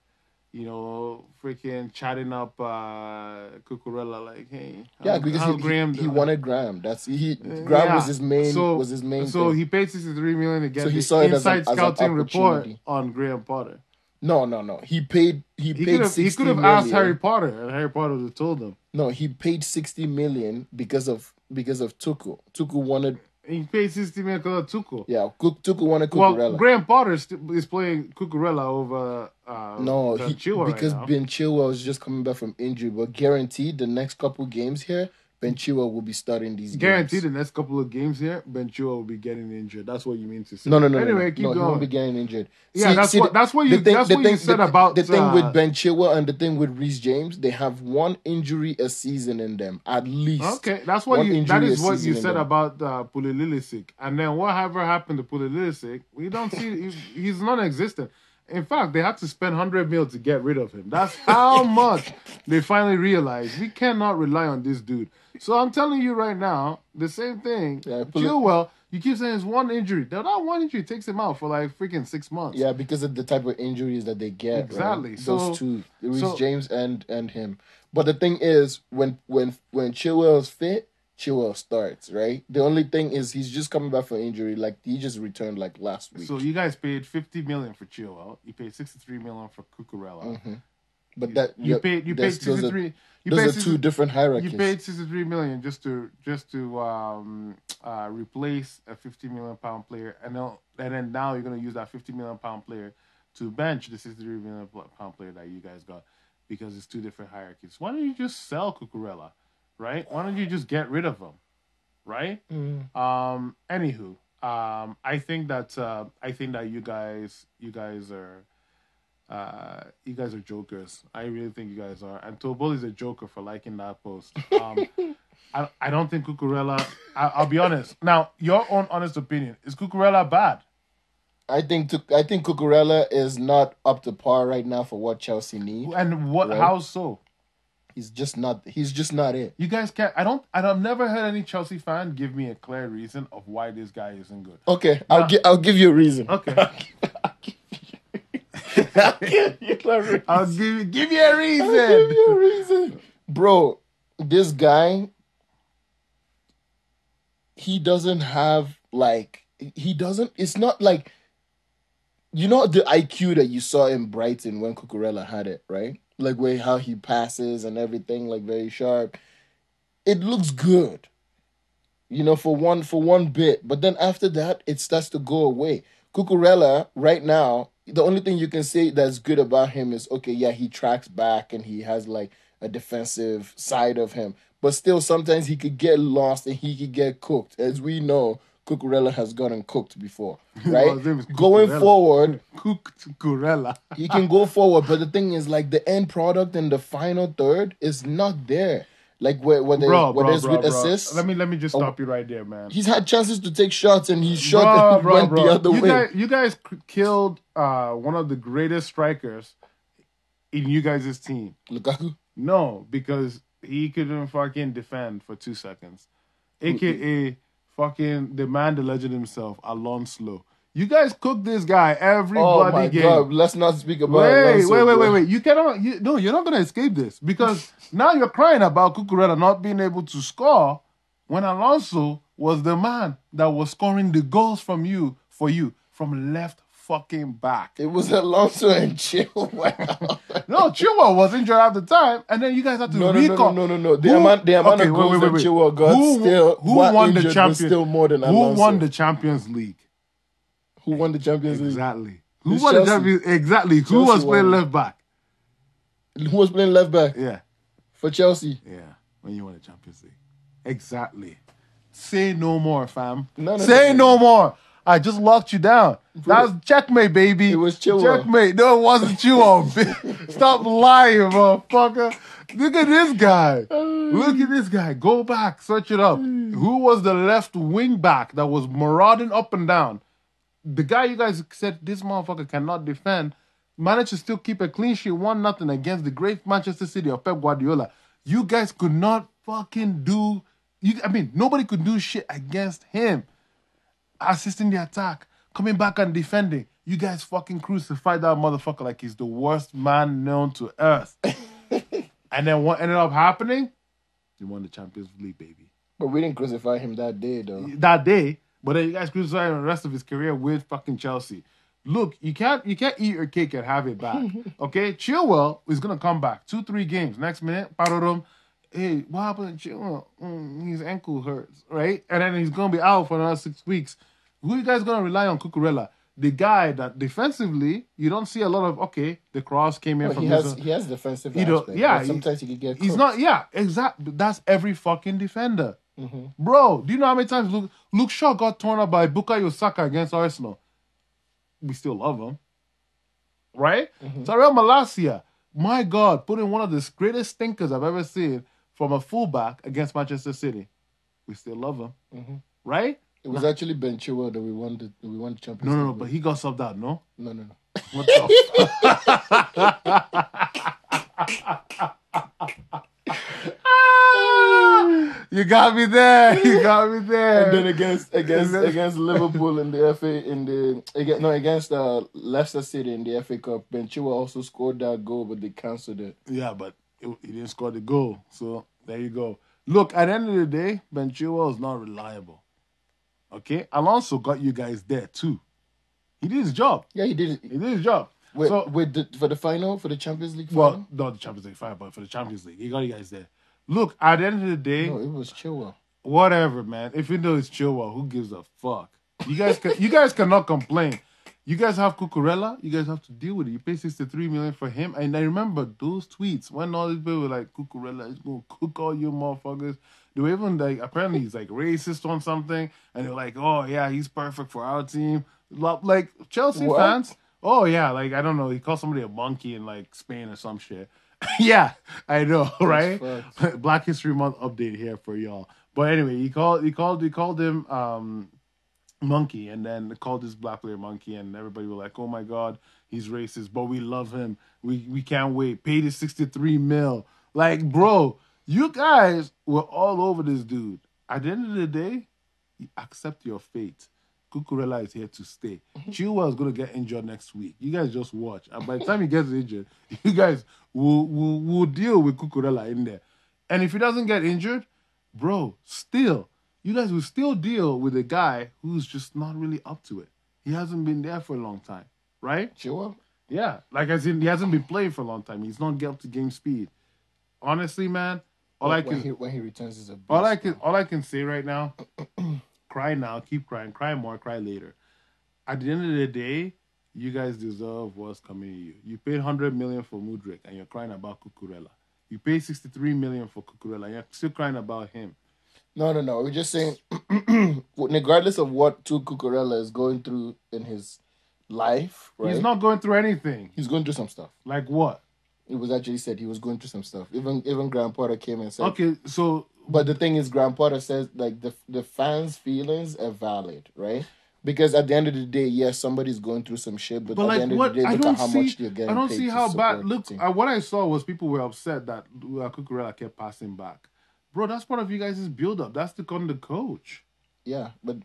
you know, freaking chatting up uh Cucurella, like, hey, Yeah, because he, Graham he, he wanted Graham. That's he. Graham Yeah. was his main. So- was his main. So thing. he paid sixty three million to get So he the saw it as an- inside as scouting report on Graham Potter. no, no, no. He paid. He, He paid. he could have asked million. Harry Potter, and Harry Potter would have told him. No, he paid sixty million because of because of Tuchel. Tuchel wanted. He paid sixty million because of Tuchel. Yeah, Cook, Tuchel wanted Well, Cucurella. Graham Potter is playing Cucurella over uh, no, he, Chilwell right because now. Ben Chilwell was just coming back from injury, but guaranteed the next couple games here, Ben Chilwell will be starting these. Games. Guaranteed the next couple of games here, Ben Chilwell will be getting injured. That's what you mean to say. No, no, no. Anyway, no, keep no, He won't be getting injured. Yeah, that's what- that's what you- that's what you said the, about, the thing uh, with Ben Chilwell and the thing with Reece James. They have one injury a season in them at least. Okay, that's what you. That is what you said about uh, Pulisic. And then whatever happened to Pulisic, we don't see. he's, he's non-existent. In fact, they had to spend hundred mil to get rid of him. That's how much they finally realized we cannot rely on this dude. So I'm telling you right now, the same thing. Yeah, Chilwell, you keep saying it's one injury. That that one injury takes him out for like freaking six months. Yeah, because of the type of injuries that they get. right? Exactly. So- Those two, Reece so- James and and him. But the thing is, when when when Chilwell's fit, Chilwell starts. Right. The only thing is he's just coming back from injury. Like he just returned like last week. So you guys paid fifty million for Chilwell. You paid sixty-three million for Cucurella. but that You yeah, paid. You paid are- sixty-three. You Those paid are 60 two different hierarchies. You paid sixty three million just to just to um uh replace a fifty million pound player, and then and then now you're gonna use that fifty million pound player to bench the sixty three million pound player that you guys got. because it's two different hierarchies. Why don't you just sell Cucurella, right? Why don't you just get rid of him, right? Um. Anywho, um, I think that uh, I think that you guys, you guys are, uh, you guys are jokers. I really think you guys are. And Todd Boehly is a joker for liking that post. Um, I, I don't think Cucurella. I, I'll be honest. Now, your own honest opinion is Cucurella bad? I think to, I think Cucurella is not up to par right now for what Chelsea need. And what? Right. How so? He's just not. He's just not it. You guys can't. I don't. I don't. I've never heard any Chelsea fan give me a clear reason of why this guy isn't good. Okay, I'll give I'll give you a reason. Okay, I'll give you a reason. I'll give you give you a I'll give you a reason, bro. This guy, he doesn't have like he doesn't. It's not like you know the IQ that you saw in Brighton when Cucurella had it, right? Like way how he passes and everything, like very sharp. It looks good, you know, for one for one bit, but then after that, it starts to go away. Cucurella right now, the only thing you can say that's good about him is okay, yeah, he tracks back and he has like a defensive side of him, but still sometimes he could get lost and he could get cooked, as we know. Cucurella has gotten cooked before, right? Well, his name is Going forward, Cooked Cucurella. he can go forward, but the thing is, like the end product and the final third is not there. Like where whether Bro, bro, it's bro, with assists, Let me let me just stop you right there, man. he's had chances to take shots and he shot and went the other you way. Guys, you guys c- killed uh, one of the greatest strikers in you guys' team. Lukaku. No, because he couldn't fucking defend for two seconds. AKA fucking the man, the legend himself, Alonso. You guys cook this guy every Oh bloody my game. god! Let's not speak about. Wait, Alonso, wait, wait, wait, wait. You cannot. You, no, you're not gonna escape this because now you're crying about Cucurella not being able to score when Alonso was the man that was scoring the goals from you for you from left fucking back. It was Alonso and Chilwell. No, Chilwell was injured at the time, and then you guys had to no, no, no, recall. no, no, no, no. The Who- amount, the amount okay, of goals wait, that wait, wait. Chilwell got Who, still, who won the champions? still more than Who won the Champions League? Who won the Champions League? Exactly. Who It's won the Chelsea. Champions? Exactly. Who was playing won left back? Who was playing left back Yeah. for Chelsea? Yeah, when you won the Champions League. Exactly. Say no more, fam. No, no, Say no, no, more. I just locked you down. That's checkmate, baby. It was Chilwell. Checkmate. No, it wasn't Chilwell. bitch. Stop lying, motherfucker. Look at this guy. Uh. Look at this guy. Go back, search it up. Mm. Who was the left wing back that was marauding up and down? The guy you guys said this motherfucker cannot defend managed to still keep a clean sheet, one nothing against the great Manchester City of Pep Guardiola. You guys could not fucking do. You, I mean, nobody could do shit against him. Assisting the attack, coming back and defending. You guys fucking crucified that motherfucker like he's the worst man known to earth. and then what ended up happening? You won the Champions League, baby But we didn't crucify him that day, though. that day, but then you guys crucified him the rest of his career with fucking Chelsea. Look, you can't you can't eat your cake and have it back. Okay, Chilwell is gonna come back two three games. Next minute, Parorum, hey, what happened to Chilwell? Mm, his ankle hurts, right? And then he's gonna be out for another six weeks. Who you guys gonna rely on? Cucurella, the guy that defensively you don't see a lot of. Okay, the cross came in But from he has he has defensive you know, yeah, sometimes he, could get. He's not, yeah, exactly. That's every fucking defender. Mm-hmm. Bro, do you know how many times Luke, Luke Shaw got torn up by Bukayo Saka against Arsenal? We still love him. Right? Mm-hmm. Tyrell Malacia, my God, put in one of the greatest thinkers I've ever seen from a fullback against Manchester City. We still love him. Mm-hmm. Right? It was actually Ben Chilwell that we won the we won the Champions No, no, no, but he got subbed out, no? no, no, no. What the! You got me there. You got me there. And then against against against Liverpool in the FA in the against, no against uh, Leicester City in the FA Cup, Ben Chilwell also scored that goal, but they cancelled it. Yeah, but it- he didn't score the goal. So there you go. Look, at the end of the day, Ben Chilwell is not reliable. Okay? Alonso got you guys there too. He did his job. Yeah, he did it. He did his job. Wait, so, wait the, for the final for the Champions League final. well, not the Champions League final, but for the Champions League. He got you guys there. Look, at the end of the day, no, it was Chilwell. whatever, man. If you know it's Chilwell, who gives a fuck? You guys, can, you guys cannot complain. You guys have Cucurella. You guys have to deal with it. You pay sixty three million for him, and I remember those tweets when all these people were like, "Cucurella is gonna cook all you motherfuckers." They were even like, apparently he's like racist on something, and they're like, "Oh yeah, he's perfect for our team." Like Chelsea What? fans. Oh yeah, like I don't know. He called somebody a monkey in like Spain or some shit. yeah, I know, right? Black History Month update here for y'all. But anyway, he called he called he called him um monkey and then called this black player monkey and everybody was like, Oh my god, he's racist, but we love him. We we can't wait. Paid his 63 mil. Like, bro, you guys were all over this dude. At the end of the day, you accept your fate. Cucurella is here to stay. Mm-hmm. Chilwell is gonna get injured next week. You guys just watch. And by the time he gets injured, you guys will will, will deal with Cucurella in there. And if he doesn't get injured, bro, still, you guys will still deal with a guy who's just not really up to it. He hasn't been there for a long time, right? Sure. Yeah, like as in he hasn't been playing for a long time. He's not get up to game speed. Honestly, man, all I when, can he, when he returns is a beast. all I can all I can say right now, cry now, keep crying, cry more, cry later. At the end of the day, you guys deserve what's coming to you. You paid hundred million for Mudryk and you're crying about Cucurella. You paid sixty three million for Cucurella and you're still crying about him. No, no, no. We're just saying, regardless of what Tu Cucurella is going through in his life, right? He's not going through anything. He's going through some stuff. Like what? It was actually said he was going through some stuff. Even even Potter came and said. Okay, so But the thing is, Graham Potter says like the the fans' feelings are valid, right? Because at the end of the day, yes, somebody's going through some shit, but, But at like the end what of the day, I look don't at how see, much they're getting. I don't see how bad. Look, uh, what I saw was people were upset that uh, Cucurella kept passing back. Bro, that's part of you guys' build up. That's the on the coach. Yeah, but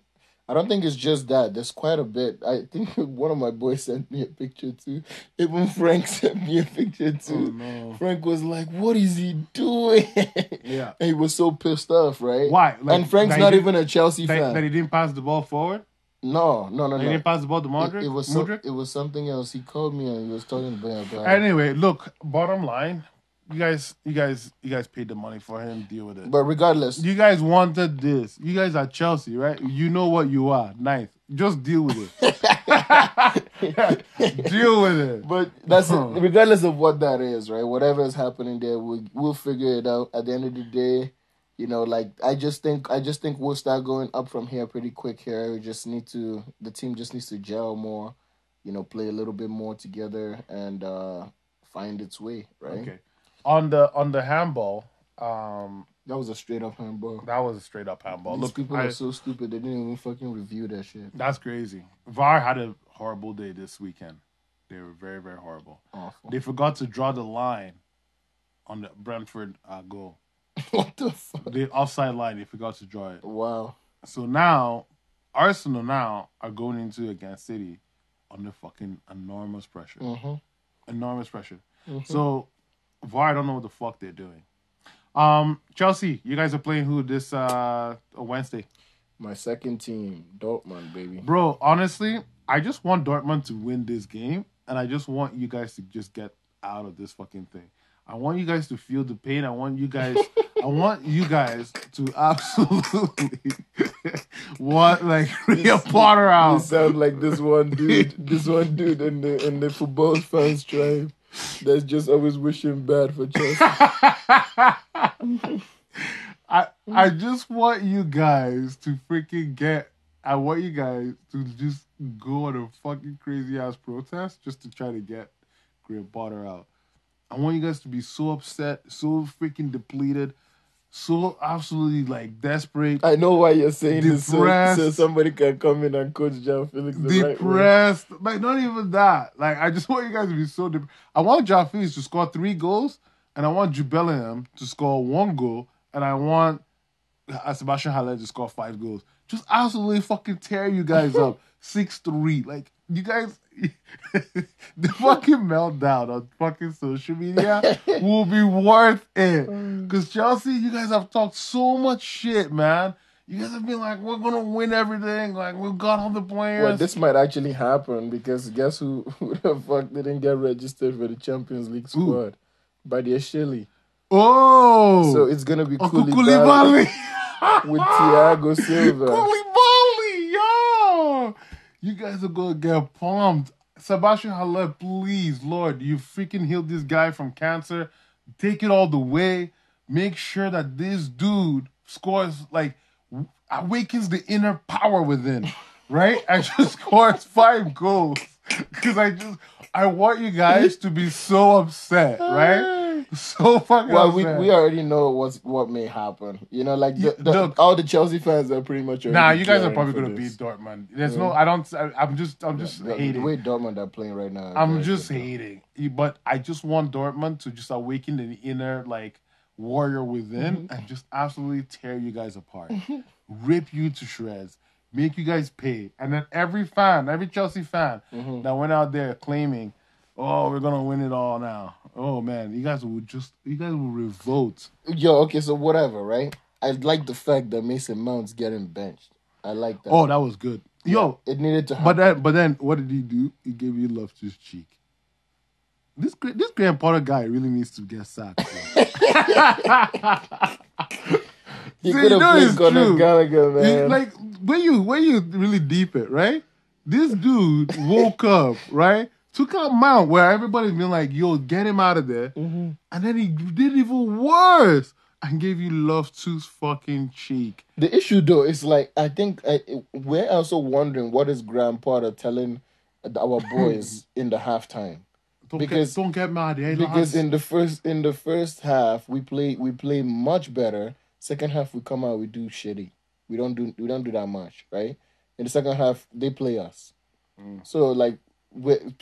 I don't think it's just that. There's quite a bit. I think one of my boys sent me a picture too. Even Frank sent me a picture oh, too. Oh, no. Frank was like, "What is he doing?" Yeah. and he was so pissed off, right? Why? Like, and Frank's not even a Chelsea That, fan. that he didn't pass the ball forward. no, no, no, That he no. didn't pass the ball to It, Modric. it was some, Mudryk? it was something else. He called me and he was talking about Anyway, look. Bottom line, you guys, you guys, you guys paid the money for him. Deal with it. but regardless, You guys wanted this. You guys are Chelsea, right? You know what you are. Ninth. Just deal with it. deal with it. But that's Huh. regardless of what that is, right? Whatever is happening there, we'll we'll figure it out. At the end of the day, you know, like I just think I just think we'll start going up from here pretty quick. Here, we just need to the team just needs to gel more, you know, play a little bit more together and uh find its way, right? Okay. On the on the handball, um, That was a straight up handball. that was a straight up handball. These Look, people I- are so stupid. They didn't even fucking review that shit. that's crazy. VAR had a horrible day this weekend. They were very very horrible. Awful. They forgot to draw the line on the Brentford uh, goal. what the fuck? The offside line. They forgot to draw it. Wow. So now, Arsenal now are going into against City under fucking enormous pressure. hmm Enormous pressure. So VAR I don't know what the fuck they're doing. Um, Chelsea, you guys are playing who this uh Wednesday? My second team, Dortmund, baby. Bro, honestly, I just want Dortmund to win this game, and I just want you guys to just get out of this fucking thing. I want you guys to feel the pain. I want you guys. I want you guys to absolutely want like Ria Potter You out. sound like this one dude, this one dude in the in the football fans tribe that's just always wishing bad for Chelsea. I I just want you guys to freaking get. I want you guys to just go on a fucking crazy ass protest just to try to get Graham Potter out. I want you guys to be so upset, so freaking depleted, so absolutely like desperate, I know why you're saying this, so, so somebody can come in and coach Joao Felix the right way. depressed. Like not even that. Like I just want you guys to be so. Dep- I want Joao Felix to score three goals, and I want Jude to score one goal, and I want Sebastian Haller to score five goals. Just absolutely fucking tear you guys up. Six three. Like you guys, the fucking meltdown on fucking social media will be worth it. Mm. Cause Chelsea, you guys have talked so much shit, man. You guys have been like, we're gonna win everything. Like we've got all the players. Well, this might actually happen because guess who, who the fuck didn't get registered for the Champions League squad? Badiashile. oh, So it's gonna be Uncle Koulibaly Koulibaly. with Thiago Silva. Koulibaly, yo. You guys are gonna get pumped. Sebastian Haller, please, Lord, you freaking healed this guy from cancer. Take it all the way. Make sure that this dude scores like awakens the inner power within, right? And just scores five goals. Cause I just I want you guys to be so upset, right? So fucking Well, we, we already know what's what may happen. You know, like the, the, look. all the Chelsea fans are pretty much. Nah, you guys are probably gonna this. beat Dortmund. There's no, I don't. I, I'm just, I'm just The, the hating. way Dortmund are playing right now. I'm just hating. You- But I just want Dortmund to just awaken the inner like warrior within Mm-hmm. and just absolutely tear you guys apart, rip you to shreds, make you guys pay, and then every fan, every Chelsea fan Mm-hmm. that went out there claiming, "Oh, we're gonna win it all now." Oh man, you guys will just, you guys will revolt. Yo, okay, so whatever, right? I like the fact that Mason Mount's getting benched. I like that. Oh, that was good. Yo, it needed to happen. But then, but then, what did he do? He gave you love to his cheek. This this Graham Potter guy really needs to get sacked. See, could you have know played it's Conor true. Gallagher, He- man. like when you when you really deep it, right? This dude woke up, right? Took out Mount where everybody's been like, "Yo, get him out of there," Mm-hmm. and then he did even worse and gave you love to his fucking cheek. The issue though is like I think I, we're also wondering what is Grandpa telling our boys in the halftime. Don't Because- get, don't get mad. eh? You know how Because in the first in the first half we play we play much better. Second half we come out we do shitty. We don't do we don't do that much, right? In the second half they play us. So like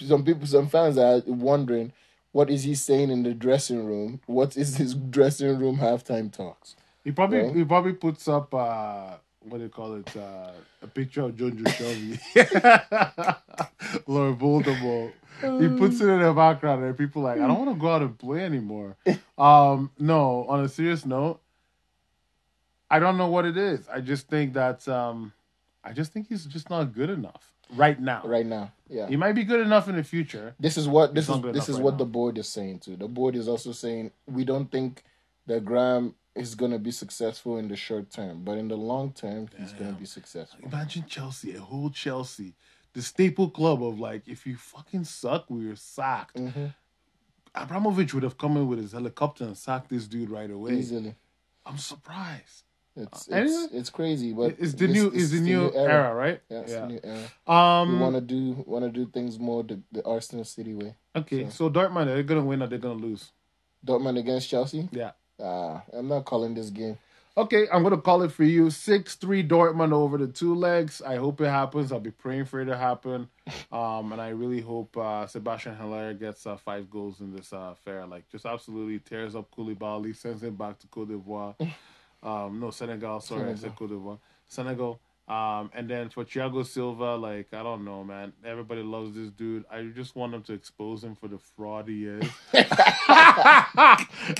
some people some fans are wondering what is he saying in the dressing room? What is his dressing room halftime talks? He probably Right? he probably puts up uh what do you call it uh, a picture of John Shelby, Lord Voldemort. He puts it in the background, and people like I don't want to go out and play anymore. Um, no, on a serious note, I don't know what it is. I just think that um, I just think he's just not good enough right now. Right now. Yeah. He might be good enough in the future. This is what this is this is right what now. the board is saying too. The board is also saying we don't think that Graham is gonna be successful in the short term, but in the long term he's gonna be successful. Imagine Chelsea, a whole Chelsea, the staple club of like, if you fucking suck, we're sacked. Mm-hmm. Abramovich would have come in with his helicopter and sacked this dude right away. Easily. I'm surprised. It's Uh, anyway, it's, it's crazy, but It's the new, this is the new era, right? Yeah, it's the new era. Um. we want to do want to do things more the, the Arsenal City way. okay, so Dortmund, are they gonna win or they're gonna lose? Dortmund against Chelsea. Yeah. Ah, I'm not calling this game. Okay, I'm gonna call it for you. Six three Dortmund over the two legs. I hope it happens. I'll be praying for it to happen. Um, and I really hope uh, Sebastian Haller gets uh, five goals in this uh, affair. Like, just absolutely tears up Koulibaly, sends him back to Cote d'Ivoire. Um, no Senegal. Sorry, I said Cote d'Ivoire. Senegal. Um, and then for Thiago Silva, like I don't know, man. Everybody loves this dude. I just want them to expose him for the fraud he is.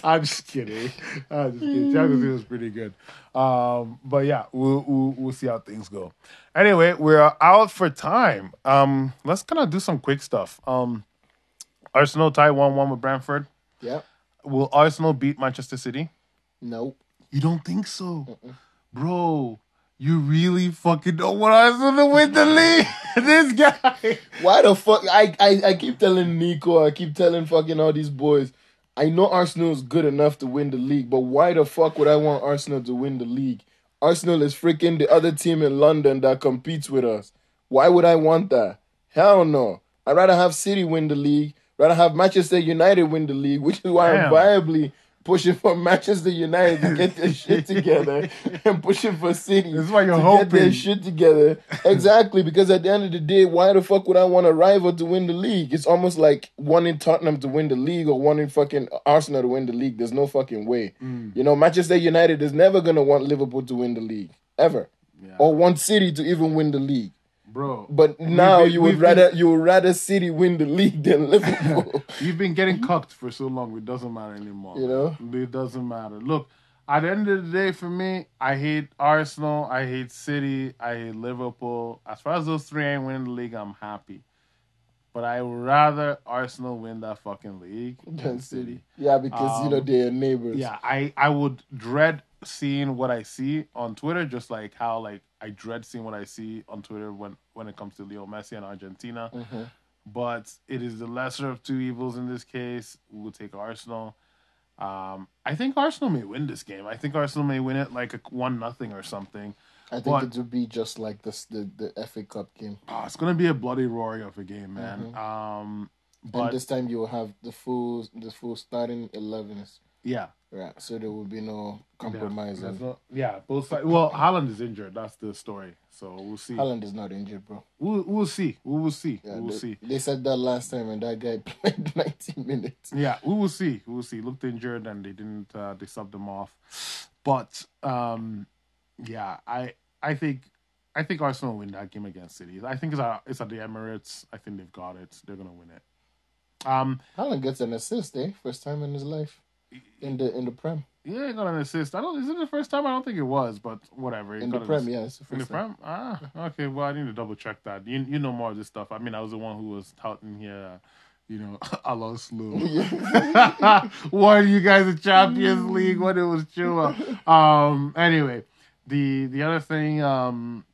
I'm just kidding. I'm just kidding. Thiago Silva's pretty good. Um, but yeah, we'll, we'll we'll see how things go. Anyway, we're out for time. Um, let's kind of do some quick stuff. Um, Arsenal tie one one with Brentford. Yeah. Will Arsenal beat Manchester City? Nope. You don't think so, bro? You really fucking don't want Arsenal to win the league? this guy. Why the fuck? I, I I keep telling Nico, I keep telling fucking all these boys. I know Arsenal is good enough to win the league, but why the fuck would I want Arsenal to win the league? Arsenal is freaking the other team in London that competes with us. Why would I want that? Hell no. I'd rather have City win the league, rather have Manchester United win the league, which is why Damn. I'm viably pushing for Manchester United to get their shit together and pushing for City why you're to get their shit together. Exactly, because at the end of the day, why the fuck would I want a rival to win the league? It's almost like wanting Tottenham to win the league or wanting fucking Arsenal to win the league. There's no fucking way. Mm. You know, Manchester United is never gonna want Liverpool to win the league ever, Yeah. or want City to even win the league. Bro. But now been- you would been- rather you would rather City win the league than Liverpool. You've been getting cucked for so long, it doesn't matter anymore. You know? It doesn't matter. Look, at the end of the day, for me, I hate Arsenal, I hate City, I hate Liverpool. As far as those three ain't winning the league, I'm happy. But I would rather Arsenal win that fucking league than City. yeah, because you know Um, they're neighbors. Yeah, I, I would dread seeing what I see on Twitter, just like how like I dread seeing what I see on Twitter when when it comes to Leo Messi and Argentina. Mhm. But it is the lesser of two evils in this case. We will take Arsenal. Um, I think Arsenal may win this game. I think Arsenal may win it like a one nothing or something. I think But- it would be just like this the the FA Cup game. Oh, it's gonna be a bloody roaring of a game, man. Um, and this time you will have the full the full starting elevens. yeah, Right. So there will be no yeah, compromise. and not- yeah, both sides. Well, Haaland is injured. That's the story. So we'll see. Haaland is not injured, bro. We'll we'll see. We will see. Yeah, we will they, see. they said that last time and that guy played 90 minutes. Yeah, we will see. We will see. Looked injured and they didn't. Uh, they subbed him off. But um, yeah, I I think I think Arsenal will win that game against City. I think it's at it's at the Emirates. I think they've got it. They're gonna win it. Um, Haaland gets an assist, eh? First time in his life in the in the Prem. yeah, he got an assist. I don't. Is it the first time? I don't think it was, but whatever. He In the Prem, assist. yeah, In the time. Prem? Ah, okay. Well, I need to double check that. You you know more of this stuff. I mean, I was the one who was touting here. You know, I lost Lou. Won you guys the Champions League when it was Chua. Um. Anyway, the the other thing. Um.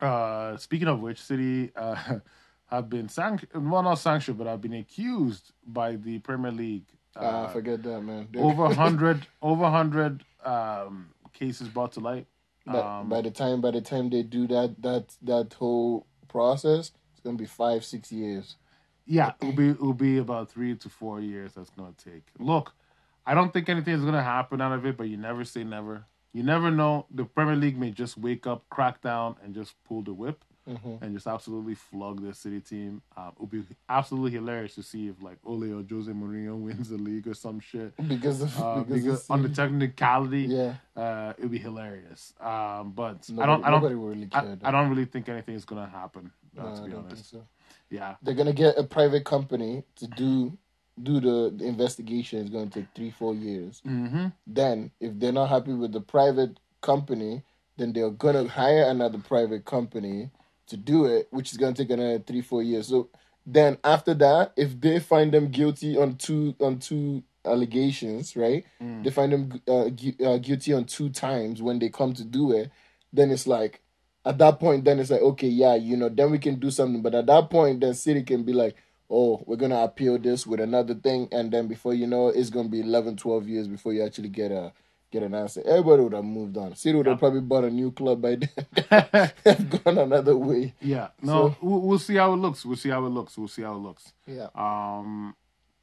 Uh. Speaking of which, City uh have been sanctioned. Well, not sanctioned, but have been accused by the Premier League. Uh, forget that, man. Over hundred over hundred um cases brought to light. But Um, by the time by the time they do that that that whole process, it's gonna be five six years. Yeah, it'll be it'll be about three to four years that's gonna take. Look, I don't think anything is gonna happen out of it, but you never say never. You never know. The Premier League may just wake up, crack down, and just pull the whip Mhm. and just absolutely flog the City team. Um, it'll be absolutely hilarious to see if like Ole or Jose Mourinho wins the league or some shit. Because of Uh, because, because of on the technicality, yeah, uh, it'll be hilarious. Um, but nobody, I don't, I don't, really I. I don't really think anything is gonna happen. Uh, No, to be honest, so. yeah. They're gonna get a private company to do do the, the investigation. It's gonna take three four years. Mm-hmm. Then, if they're not happy with the private company, then they're gonna hire another private company to do it, which is gonna take another three, four years. So then after that, if they find them guilty on two on two allegations, right? Mm. They find them uh, gu- uh, guilty on two times when they come to do it. Then it's like at that point, then it's like okay, yeah, you know, then we can do something. But at that point, then city can be like. Oh, we're gonna appeal this with another thing, and then before you know, it, it's gonna be 11, 12 years before you actually get a get an answer. Everybody would have moved on. City would have probably bought a new club by then, have gone another way. Yeah, no, So- we'll, we'll see how it looks. We'll see how it looks. We'll see how it looks. Yeah, Um,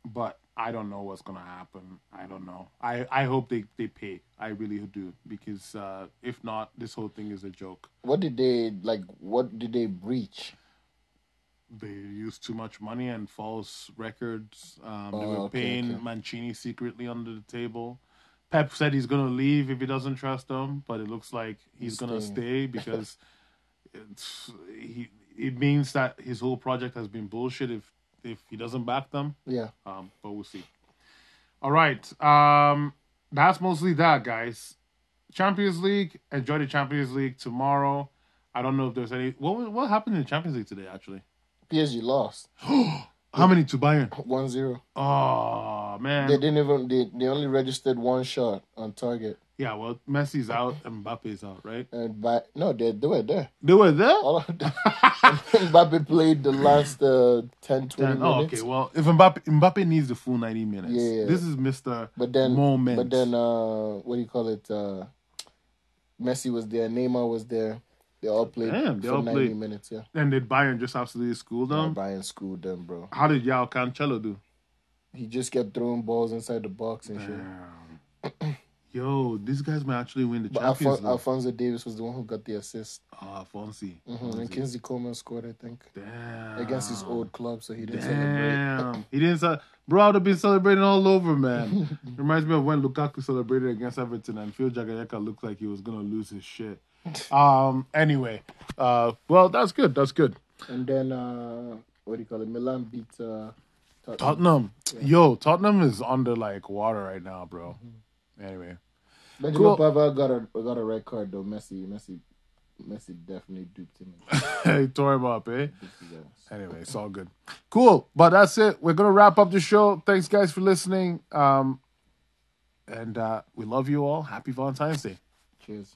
but I don't know what's gonna happen. I don't know. I I hope they they pay. I really do because uh, if not, this whole thing is a joke. what did they like? What did they breach? They used too much money and false records. Um, they Oh, were okay, paying okay. Mancini secretly under the table. Pep said he's gonna leave if he doesn't trust them, but it looks like he's, He's gonna staying. stay because he. It means that his whole project has been bullshit if if he doesn't back them. Yeah, Um, but we'll see. All right. Um, that's mostly that, guys. Champions League. Enjoy the Champions League tomorrow. I don't know if there's any. What what happened in the Champions League today? Actually, PSG lost how many to Bayern? 1-0. Oh man. They didn't even. They, they only registered one shot on target, yeah. Well, Messi's out and Mbappe's out, right? and by no, they they were there. They were there. All of them. Mbappe played the last uh, 10, 20 Then- oh, minutes. okay. Well, if Mbappe Mbappe needs the full ninety minutes, Yeah. this is Mister But then, Moment. but then, uh, what do you call it? Uh, Messi was there. Neymar was there. They all played Damn, they for all ninety played. minutes. Yeah, and did Bayern just absolutely school them? Bayern schooled them, bro. How did Joao Cancelo do? He just kept throwing balls inside the box and shit. Yo, these guys might actually win the But Champions Alfon- League. Alphonso Davies was the one who got the assist. Ah, Fonzie. hmm And Kingsley Coman scored, I think, Damn. against his old club, so he didn't celebrate. Damn. he didn't. Ce- Bro, I would have been celebrating all over, man. Reminds me of when Lukaku celebrated against Everton and Phil Jagielka looked like he was gonna lose his shit. Um. Anyway, uh. Well, that's good. That's good. And then, uh, what do you call it? Milan beat uh, Tottenham. Tottenham. Yo, Tottenham is under like water right now, bro. Anyway. Benjamin Cool. Pavard got a got a red card though. Messi, Messi, Messi definitely duped him. he tore him up, eh? Duped his ass. Anyway, it's all good. Cool. But that's it. We're gonna wrap up the show. Thanks guys for listening. Um and uh we love you all. Happy Valentine's Day. Cheers.